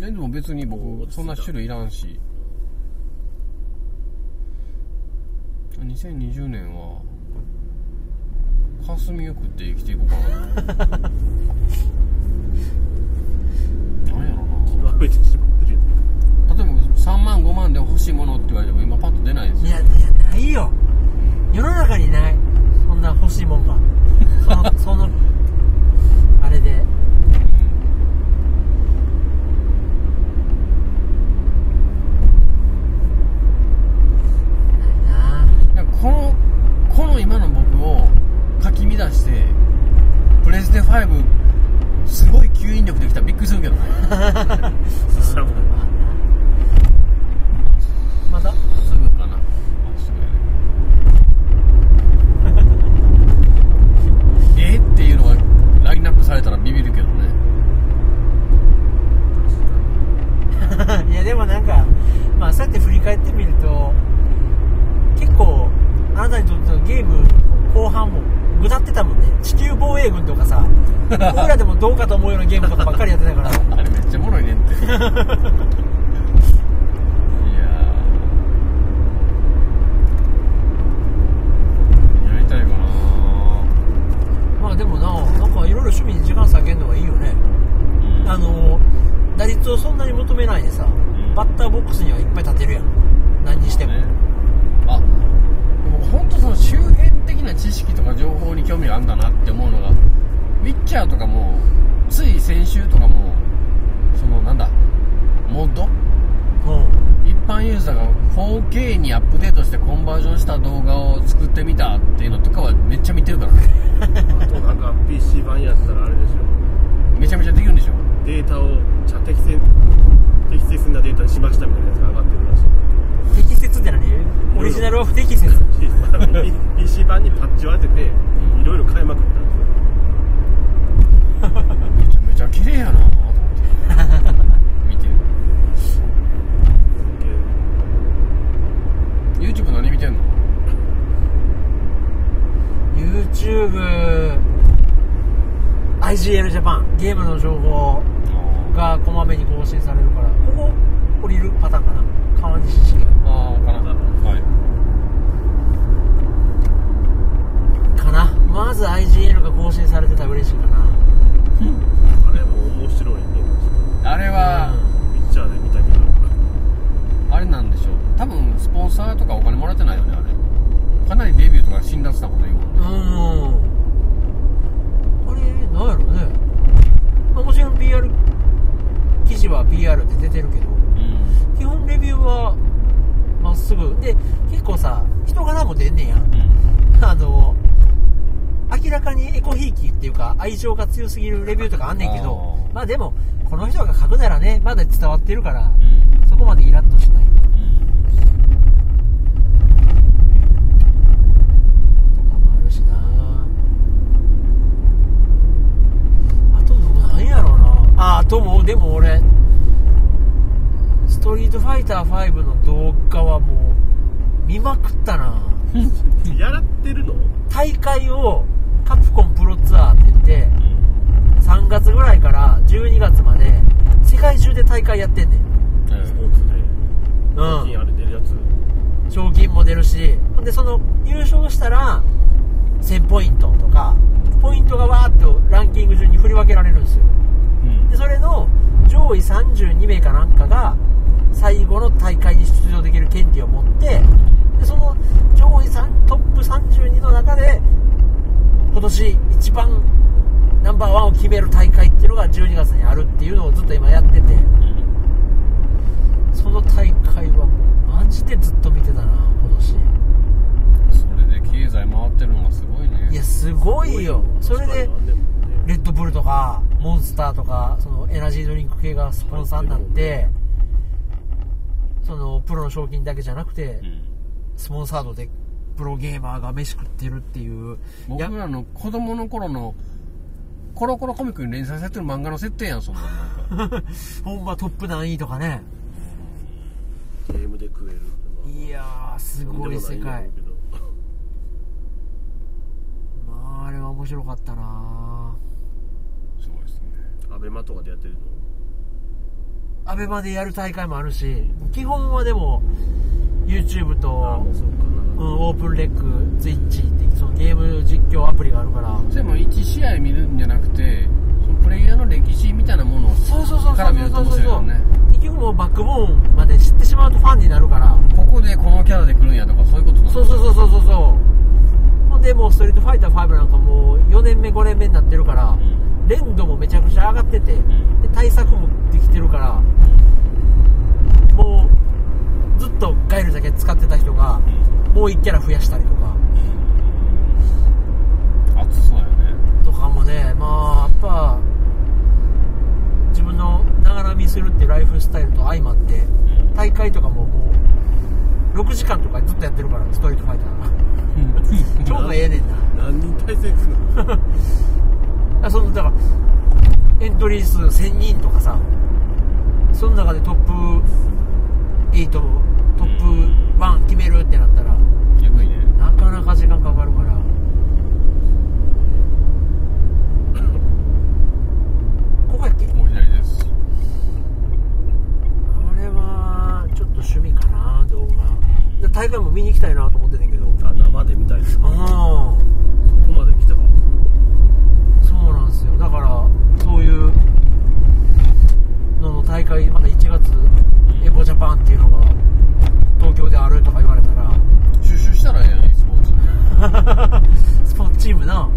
レンズも別に僕そんな種類いらんし。2020年は霞よくって生きていこうかな。何やろな。極めてしまってる例えば3万5万で欲しいものって言われても今パッと出ないんですよ。いやいやないよ。世の中にない。そんな欲しいもんが。その そのあれで。このこの今の僕をかき乱してプレステ5すごい吸引力できた。らびっくりするけどね。そしたらもうまだすぐかなあすぐやねえっていうのがラインナップされたらビビるけどねいやでもなんかまあそうやって振り返ってみると結構あなたにとってのゲーム後半もぐだってたもんね地球防衛軍とかさ俺らでもどうかと思うようなゲームとかばっかりやってたからあれめっちゃおもろいねんっていやーやりたいかなまあでもななんかいろいろ趣味に時間割けるのがいいよねうんあの打率をそんなに求めないでさんバッターボックスにはいっぱい立てるやん何にしても、ねあ僕本当その周辺的な知識とか情報に興味があるんだなって思うのがウィッチャーとかもつい先週とかもそのなんだモッドうん一般ユーザーが 4K にアップデートしてコンバージョンした動画を作ってみたっていうのとかはめっちゃ見てるからねあとなんか PC 版やったらあれでしょめちゃめちゃできるんでしょデータをじゃあ適切適切なデータにしましたみたいなやつが上がってるらしい。適切って何？オリジナルは不適切？PC 版にパッチを当てていろいろ変えまくったんですよ。めちゃめちゃ綺麗やなと思って見てる YouTube 何見てんの YouTube IGL ジャパンゲームの情報がこまめに更新されるからここ降りるパターンかな川西市ああかなはいかなまず IGL が更新されてたら嬉しいかなあれも面白いねあれは、ピッチャーで見たけどあれなんでしょう多分スポンサーとかお金もらってないよねあれかなりレビューとか辛辣なこと言うもんねうんあれなんやろね、まあ、もちろん PR 記事は PR って出てるけどうん基本レビューはまっすぐで結構さ人柄も出んねんやあの明らかにエコひいきっていうか愛情が強すぎるレビューとかあんねんけどまあでもこの人が書くならねまだ伝わってるからうん。そこまでイラッとしない。とかもあるしな。あとなんやろうな。ああともでも俺ストリートファイター5の動画はもう見まくったな。やらってるの？大会をカプコンプロツアーって言って3月ぐらいから12月まで世界中で大会やってんねん。スポーツで。うん。最近あれ出るやつ。賞金も出るし。ほんでその優勝したら1000ポイントとかポイントがわーっとランキング順に振り分けられるんですよ。うん。でそれの上位32名かなんかが最後の大会に出場できる権利を持ってでその上位3トップ32の中で今年一番ナンバーワンを決める大会っていうのが12月にあるっていうのをずっと今やってて。その大会はもうマジでずっと見てたな今年。それで経済回ってるのがすごいね。いやすごいよ。それでレッドブルとかモンスターとかそのエナジードリンク系がスポンサーになってそのプロの賞金だけじゃなくてうん。スポンサードでプロゲーマーが飯食ってるっていう。僕やらの子供の頃のコロコロコミックに連載されてる漫画の設定やんそんなんなんか。ほんまトップ何位とかね。ゲームで食える。いやーすごい世界。まああれは面白かったなすごいですね。アベマとかでやってるの？アベマでやる大会もあるし基本はでも YouTube ともうそうん、な。オープンレック、ツイッチってそのゲーム実況アプリがあるから。それも1試合見るんじゃなくてプレイヤーの歴史みたいなものをそうそうそうそうから見ると面白いよね。結局もうバックボーンまで知ってしまうとファンになるから。ここでこのキャラで来るんやとかそういうことなのそうそうそうそうそうそう。ほんでもうストリートファイター5なんかもう4年目5年目になってるから、ん連度もめちゃくちゃ上がってて、ん。で対策もできてるからもうずっとガイルだけ使ってた人がもう1キャラ増やしたりとか。熱そうやね。とかもねまあやっぱ自分の長波みするっていうライフスタイルと相まって大会とかももう6時間とかずっとやってるからストリートファイター。超がええねんな。何人対戦するの？あ そのだからエントリー数1000人とかさその中でトップ8トップ1決めるってなったらえぐいね。なかかなか時間かかるから。ここやっけ？もう左です。あれはちょっと趣味かな動画。で大会も見に行きたいなと思ってたけど。あ生で見たいです。こあこまで来たかあそうなんですよ。だからそういうのの大会まだ1月エボジャパンっていうのが東京であるとか言われたら収集したらええやんスポーツ。スポーツチームな。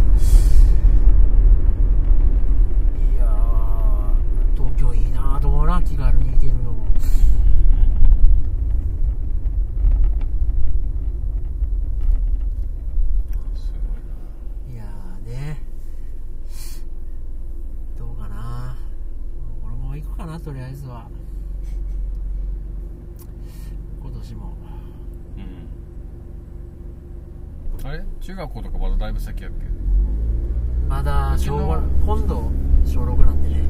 いやー東京いいなと思うな気軽に行けるのもすごいないやーねどうかな俺も行くかなとりあえずは。今年も。うん。あれ？中学校とかまだだいぶ先やっけ？まだ小うちの5今度小6なんでね。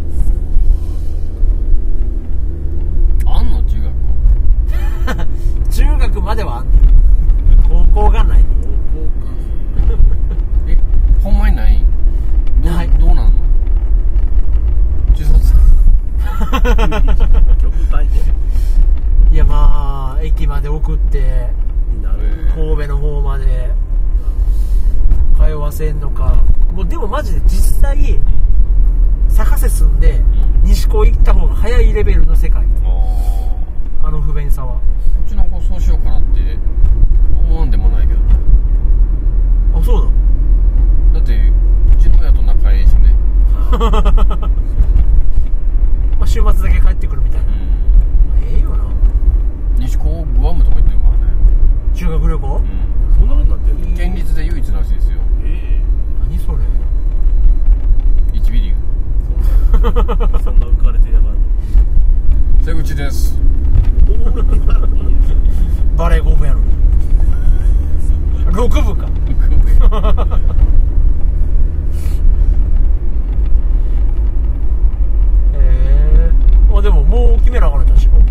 あんの？中学校。中学まではあんねん。高校がない。えほんまにないどう,、ないどうなんの自殺極端でいやまあ駅まで送って神戸の方まで通わせんのか。もうでもマジで実際坂瀬住んで西高行った方が早いレベルの世界。ああの不便さは。あうちの子そうしようかなって思わんでもないけどね。あそうなの？だってうちの親と仲いいしね。まあ、週末だけ帰ってくるみたいな。うん。ええよな。西高グアムとか行ってるからね。修学旅行？うん。そんなことなってんの県立で唯一らしいですよ。え何それ？1ビリーえそんなそんな浮かれてやがるグ瀬口です。バレー5部やのに6部かへえあでももう決めなあかんのじゃん四国へ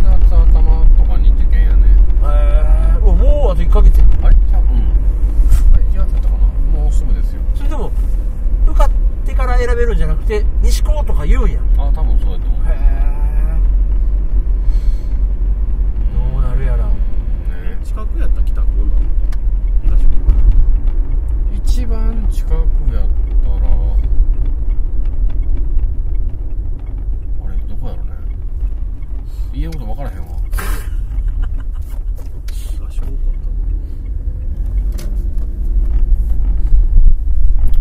2月頭とかに受験やねえおもうあと1ヶ月やあれじゃあうんあれ1月やったかなもうすぐですよそれでも受かってから選べるんじゃなくて西高とか言うんやへあ多分そうやと思うえどうなるやらね近くやったら北こうなるのか東こ一番近くやったらあれどこやろね家のこと分からへんわ東こう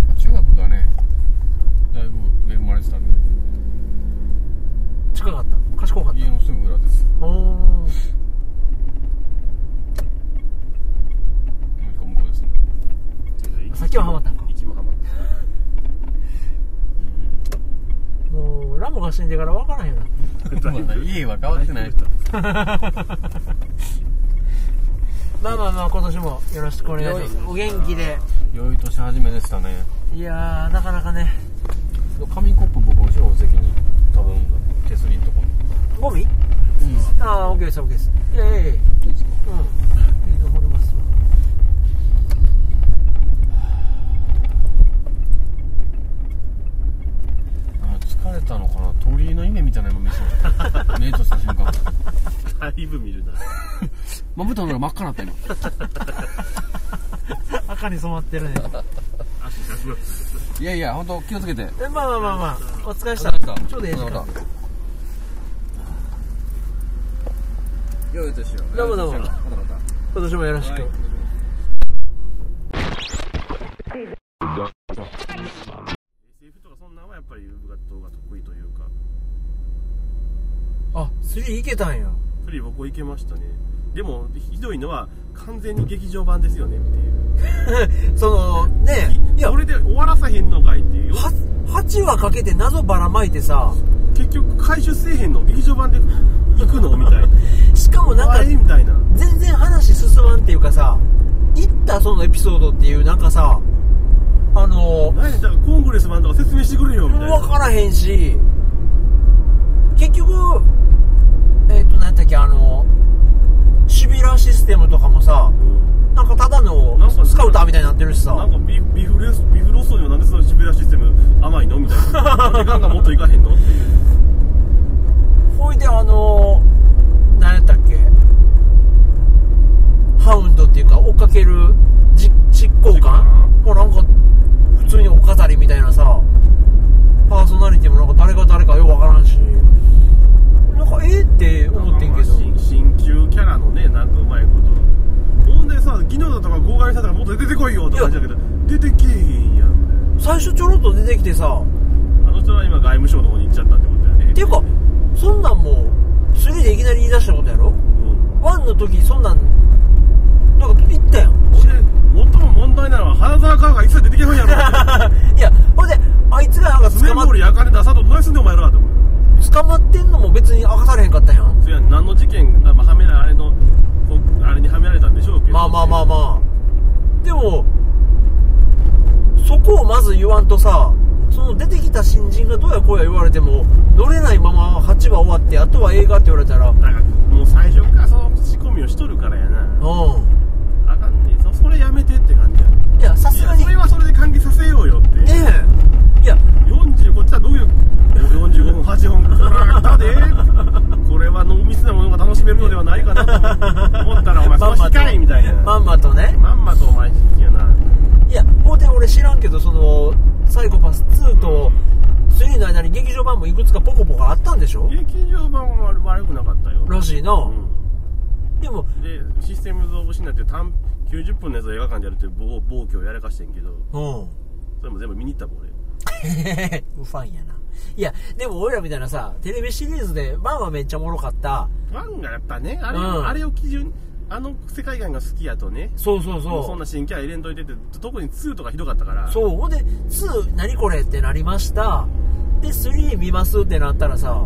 か中学がねだいぶ恵まれてたんで近かった賢かった家のすぐ裏ですおおもう一個向こうですねなさっきはハマったんか一番ハマったもうラムが死んでから分からへんなまだ家は変わってない まあまあまあ今年もよろしくお願いします。お元気で。良い年始めでしたね。いやーなかなかね。紙コップ僕後ろの席に多分手すりのとこゴミ？にああ OK です OK です。いやいやいやいいですか？うん。いいの掘れますわあ疲れたのかな？鳥居の稲みたいなの見せた。目とした瞬間。だいぶ見るな。まぶたの裏真っ赤なった今。赤に染まってるね。足出しますいやいや本当気をつけて。えまあまあまあまあお疲れしたちょうどええ時間。また。良い年をどうもどうも。またまた。今年もよろしく、はい SF とかそんなんはやっぱり部活動が得意というかあ3いけたんや。それ僕はいけましたね。でもひどいのは完全に劇場版ですよねっていう。そのねいやそれで終わらさへんのかいっていう。は8話かけて謎ばらまいてさ。結局回収せえへんの？劇場版で行くの？みたいな。しかもなんかみたいな。全然話進まんっていうかさ行ったそのエピソードっていうなんかさあの何？だからコングレスマンとか説明してくれよみたいな。分からへんし。結局えっ、と何やったっけあのシビラシステムとかもさなんかただのスカウターみたいになってるしさ。なんかビビフレスビフロストにはなんでそのシベリアシステム甘いのみたいな。時間がもっといかへんのっていう。ほいであの何やったっけ？ハウンドっていうか追っかけるじ執行官？もうなんか普通にお飾りみたいなさパーソナリティもなんか誰が誰かようわからんしなんかええって思ってんけど。まあ新新旧キャラのねなんかうまいこと。ほんでさ昨日だとか号外したからもっと出てこいよとか感じだけど出てけえへんやん。最初ちょろっと出てきてさ。あの人は今外務省の方に行っちゃったってことだよね。っていうかそんなんもう3でいきなり言い出したことやろ？うん。1の時そんなんなんか言ったやん。最も問題なのは花澤香が一切出てけへんやろ。いやほんであいつがなんかスネ捕まモールやかね出さとどないすんねんお前らと思う捕まってんのも別に明かされへんかったやん。そや何の事件あ、まあ、はめらあれのあれにはめられたんでしょうけど。まあまあまあまあ。でもそこをまず言わんとさその出てきた新人がどうやこうや言われても乗れないまま8話終わってあとは映画って言われたら。うんだからもう最初からその仕込みをしとるからやな。あかんねそそれやめてって感じや。いやさすがにそれはそれで完結させようよってえいや40こっちはどういう45分8本これだでこれは濃密なものが楽しめるのではないかなと思ったらお前その控えみたいなまんまとねまんまとお前好きやないやほんで俺知らんけどそのサイコパス2と3の間に劇場版もいくつかポコポコあったんでしょ劇場版は悪くなかったよらしいな、うんでもでシステムズ・オブ・シンナーって90分のやつを映画館でやるっていう暴暴挙をやらかしてんけどうんそれも全部見に行ったもん俺 ファンやな。いやでも俺らみたいなさテレビシリーズで1はめっちゃおもろかった。ワンがやっぱねあれ,、うん。あれを基準あの世界観が好きやとね。そうそうもうそそんな新キャラ入れんといてって特に2とかひどかったから。うそう。ほんで2何これってなりました。で3見ますってなったらさ。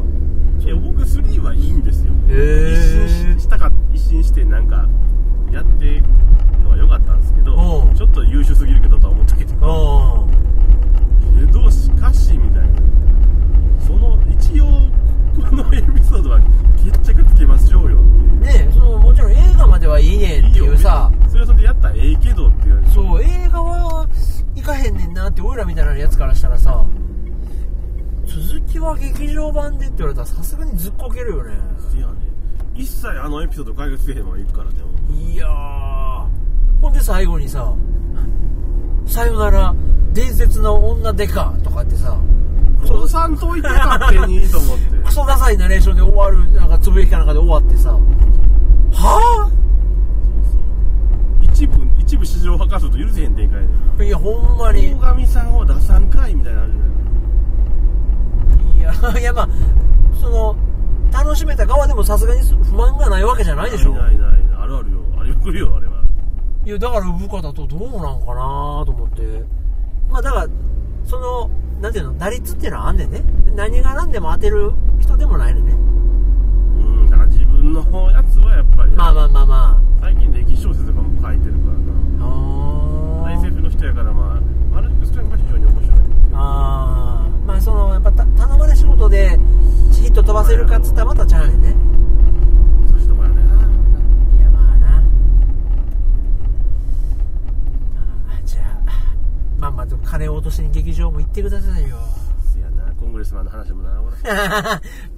いや僕3はいいんですよ。へ一新ししたか一新してなんかやってるのは良かったんですけどうん。ちょっと優秀すぎるけどとは思ったけどうんけどしかしみたいなその一応このエピソードは決着つけましょうよっていうねそのもちろん映画まではいいねっていうさ。それはそれでやったらええけどっていうそう映画は行かへんねんなって俺らみたいなやつからしたらさ。続きは劇場版でって言われたらさすがにずっこけるよね。いやね一切あのエピソード解決せえへんままいくからでも。いやー。ほんで最後にさ「さよなら伝説の女デカ」とかってさ殺さんといて勝手にと思って。クソダサいナレーションで終わるなんかつぶやきかなんかで終わってさ。は一部一部市場破壊すると許せへん展開であいやほんまに。大神さんを出さんかいみたいなのあるじゃない。いや いやまあその楽しめた側でもさすがに不満がないわけじゃないでしょ。ないないない。あるあるよ。ありまくるよあれは。いやだから産方とどうなんかなと思ってまあだからそのなんていうの打率っていうのはあんねんね。何が何でも当てる人でもないのね。うんだから自分のやつはやっぱりまあまあまあま最近歴史小説とかも書いてるからああな SF の人やからまあマルチクストレンが非常に面白い。あー。まあそのやっぱた頼まれ仕事でヒット飛ばせるかっつったらまたちゃうねんね難しいとこやねいやまあなあーじゃあまあまあでも金を落としに劇場も行ってくださいよ。せやなコングレスマンの話もな俺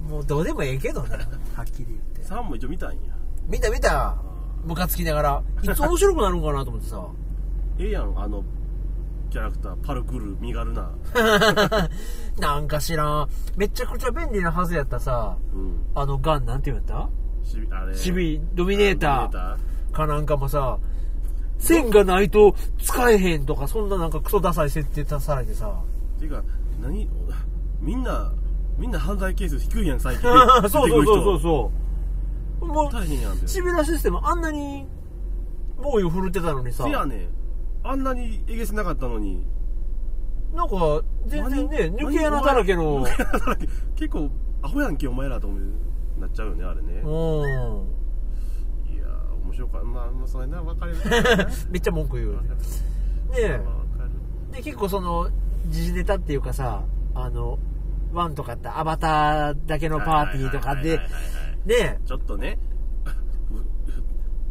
もうどうでもええけどなはっきり言って。3も一応見たんや。見た見た。ムカつきながら。いつ面白くなるんかなと思ってさ。ええやんあのキャラクターパルクール身軽な。なんか知らん。めちゃくちゃ便利なはずやったさ。うん。あのガンなんて言うんやった？シビドミネーター。かなんかもさ線がないと使えへんとかそんななんかクソダサい設定出されてさ。ーていうか何？みんなみんな犯罪係数低いやん最近。そうそうそうそうそう。もう大変やんビラシステムあんなに猛威を振るってたのにさ。せやねん。あんなにえげつなかったのに。なんか全然ね何？抜け穴だらけの。抜け穴だらけ。結構アホやんけお前らと思うなっちゃうよねあれね。うんー面白かまあまあそれな分かる。めっちゃ文句言う分かる。ねえ。で結構その時事ネタっていうかさあのワンとかってアバターだけのパーティーとかでねちょっとね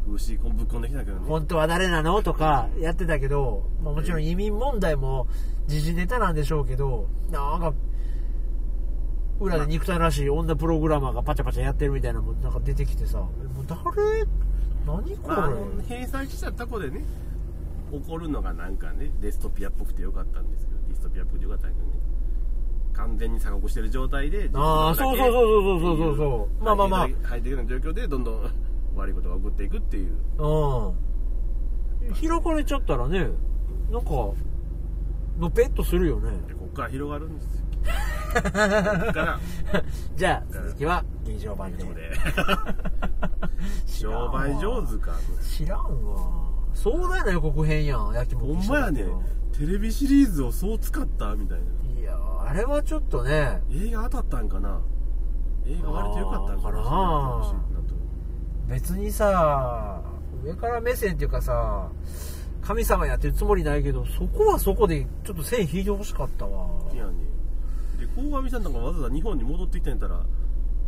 牛ぶっ込んできたけどね。本当は誰なの？とかやってたけど、まあ、もちろん移民問題も時事ネタなんでしょうけどなんか裏で憎たらしい女プログラマーがパチャパチャやってるみたいなのもなんか出てきてさもう誰何これ、まあ、あの閉鎖したとこでね起こるのがなんかねデストピアっぽくてよかったんですけどディストピアっぽくてよかったんだけどね完全に鎖国してる状態でああそうそうそうそうそうそうそう。まあまあまあ。ハイテクな状況でどんどん悪いことが起こっていくっていう。うん。開かれちゃったらねなんかのペッとするよね。でここから広がるんですよ。じゃあ続きは劇場版で 商売上手か知らんわ。壮大な予告編やん焼きほもきんまやね。テレビシリーズをそう使ったみたいな。いやあれはちょっとね映画当たったんかな。映画割と良かったんかなな。別にさ上から目線っていうかさ神様やってるつもりないけどそこはそこでちょっと線引いてほしかったわ。いやね。で鴻上さんとかわざわざ日本に戻ってきたんやったら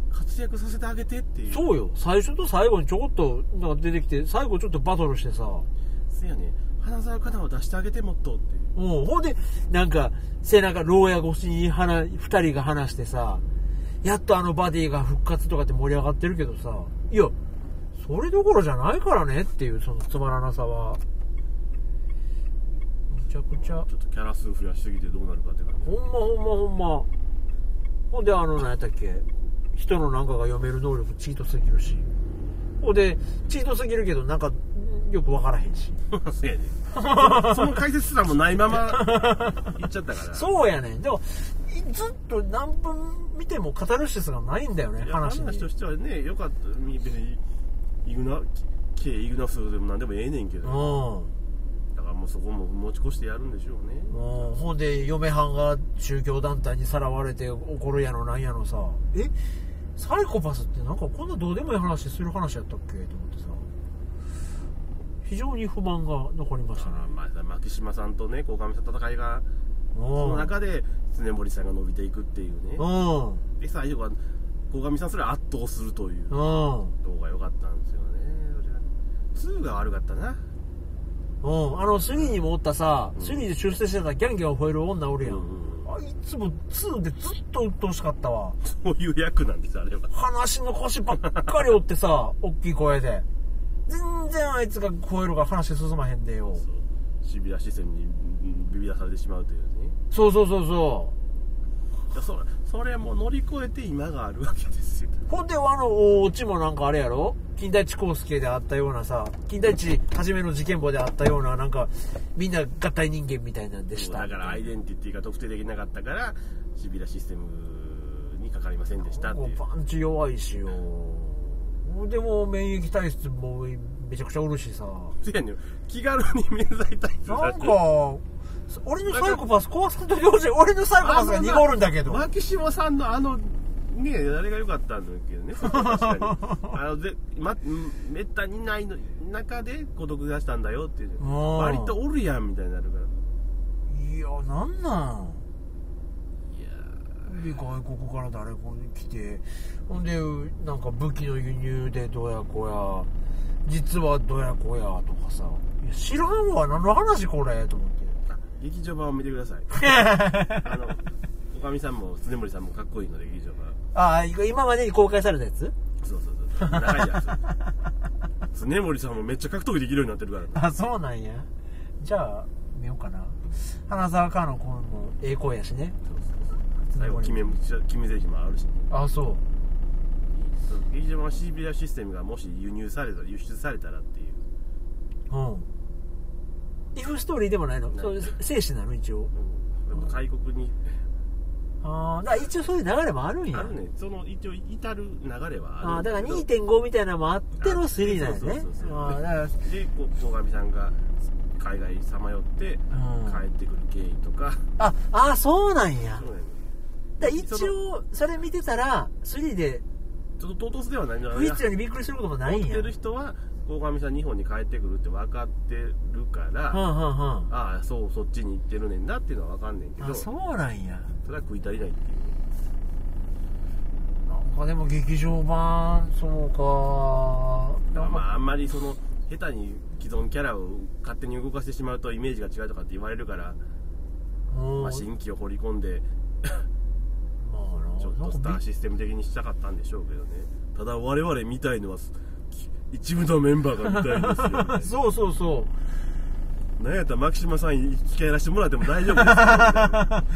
活躍させてあげてっていう。そうよ。最初と最後にちょこっとなんか出てきて最後ちょっとバトルしてさ。せやね花澤香菜を出してあげてもっとっていう。うん、ほんで、なんか、背中、牢屋越しに話、二人が話してさ、やっとあのバディが復活とかって盛り上がってるけどさ、いや、それどころじゃないからねっていう、そのつまらなさは。むちゃくちゃ、ちょっとキャラ数増やしすぎてどうなるかって感じ。ほんまほんまほんま。ほんで、あの、何やったっけ、人のなんかが読める能力チートすぎるし。ほんで、チートすぎるけど、なんか、よくわからへんし。せやね その解説すらもないまま言っちゃったからそうやねん。でも、いずっと何分見てもカタルシスがないんだよね、話に。話としてはねよかった別にイグナ K イグナスでも何でもええねんけうん。だからもうそこも持ち越してやるんでしょうねう、ほんで、嫁はんが宗教団体にさらわれて怒るやのなんやのさ、え？サイコパスってなんかこんなどうでもいい話する話やったっけ？と思ってさ、非常に不満が残りましたね。あまあ牧島さんとね鴻上さんの戦いがうん。その中で常森さんが伸びていくっていうねうん。で最後は鴻上さんそれ圧倒するといううん。動画良かったんですよねそれが2が悪かったなうん。あの、3にもおったさ、うん3で出世してたギャンギャン吠える女おるやん。うんうんあいつも2でずっと鬱陶しかったわ。そういう役なんですあれは話の腰ばっかり折ってさ、大きい声で。全然あいつが超えるから話進まへんでよ。そうシビア視線にうんビビらされてしまうというねそうそうそうそいやそれそれも乗り越えて今があるわけですよう。ほんで、あの、おうちもなんかあれやろ？金田一耕助であったようなさ、金田一はじめの事件簿であったような、なんか、みんな合体人間みたいなんでした。だからアイデンティティが特定できなかったからシビラシステムにかかりませんでしたっていうパンチ弱いしよ。でも免疫体質もめちゃくちゃおるしさ。せやねん気軽に免罪体質なんか、俺のサイコパス壊さんといてほしい。俺のサイコパスが濁るんだけど。牧島さんのあのねあれが良かったんだけどね あのぜ、ま、めったにいないの中で孤独出したんだよっていううん割とおるやんみたいになるからいや、なんなんいやで、外国から誰かに来て、ほんで、なんか武器の輸入でどうやこや、実はどうやこやとかさ。いや知らんわ、何の話これと思って。劇場版を見てください あのおかみさんも常森さんもかっこいいので劇場版ああ、今までに公開されたやつ？そうそうそう長いやつ常森さんもめっちゃ格闘技できるようになってるからねあ、そうなんや。じゃあ、見ようかな。花沢香の子もええ声やしね。そうそうそう最後決め決め台詞もあるしねあ、そう。劇場版シビアシステムがもし輸入されたら輸出されたらっていううん。イフストーリーでもないの？ないそう生死なの一応。やっぱ開国にああ、だから一応そういう流れもあるんや。あるねその一応至る流れはあるああ、だからけど2.5みたいなのもあっての3なんやねああ、だか鴻上さんが海外さまよってうん帰ってくる経緯とか、あ、ああ、そうなんやそう。だ一応、それ見てたら、3でちょっと唐突ではないんだ不必要にびっくりすることもないんや。持ってる人は鴻上さん日本に帰ってくるって分かってるから、はんはんはん。ああそうそっちに行ってるねんなっていうのは分かんねんけどあ、そそうなんや。れは食い足りないっていうねなんかでも劇場版、そうか。まああんまりその下手に既存キャラを勝手に動かしてしまうとイメージが違うとかって言われるから、うんまあ、新規を掘り込んで ちょっとスターシステム的にしたかったんでしょうけどねただ我々見たいのはき一部のメンバーが見たいんですよ、びね、そうそうそう。なんやったら牧島さんに機会やらせてもらっても大丈夫で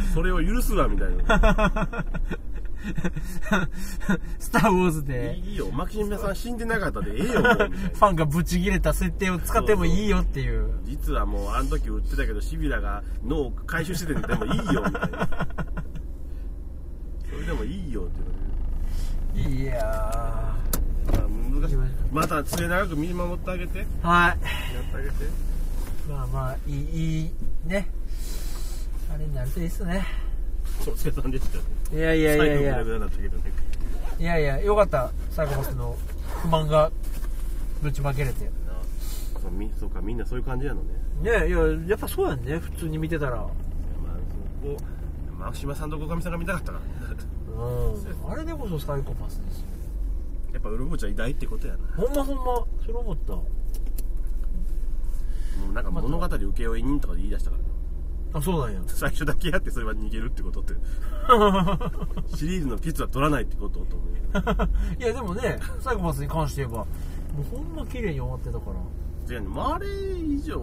す それを許すわみたいな。スター・ウォーズで。いいよ。牧島さん死んでなかったでええよファンがブチ切れた設定を使ってもいいよっていう。実はもうあの時売ってたけどシビラが脳を回収しててでもいいよみたいな。それでもいいよっていういやまあ難しい。また末永く見守ってあげて。はい。ってあげて。まあまあいいいいね。あれになるといいっすね。お疲れさんでしたね。いやいやいや。いや最後グダグダになったけどねいやいやよかったサイコパスの不満がぶちまけれてなそうみそうかみんなそういう感じなのねねいややっぱそうやんね普通に見てたらまあそこ牧島さんと小上さんが見たかったなうんあれでこそサイコパスですよやっぱウルフちゃん偉大ってことやな。ほんまほんまそれ思ったもうなんか物語請負人とかで言い出したからあそうなんや。最初だけやってそれは逃げるってことって。シリーズのケツは取らないってことと思う いやでもねサイコパスに関して言えばもうほんま綺麗に終わってたから。違うねあれ以上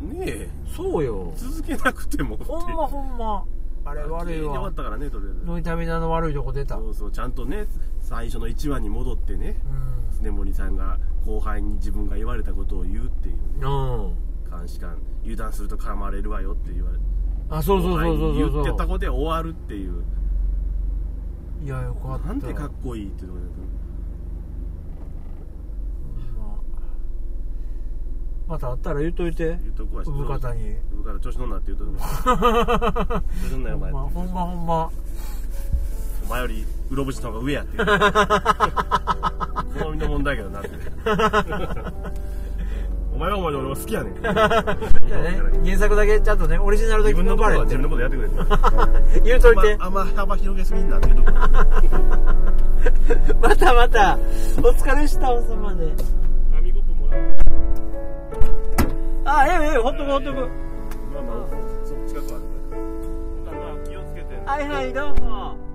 ねえ。そうよ。続けなくてもほんまほんまあれ悪いわ。わったからねとりあえず。ノイタミナの悪いとこ出た。うそうそうちゃんとね最初の1話に戻ってねん。常森さんが後輩に自分が言われたことを言うっていうねうん。監視官油断すると絡まれるわよって言われあそうそうそうそうそう。言ってたそことで終わるっていう。ういやよかった。なんてかっこいいっていうところでままたあったら言っといて。言うとこは産方に。産方調子乗んなって言うとこ調子乗ん なよお前。ほんまほんま。お前よりうろぶちの方が上やって好みの問題やけどなって。お前はお前で俺は好きやねん。ね原作だけちゃんとねオリジナルで自分のことは自分のこことやってくれって。言うといて。あんま幅広げすぎんなっていうとこ。またまた。お疲れしたおさまであええええほっとくほっとく。まあまあそっち近くはあるかけてはいはいどうも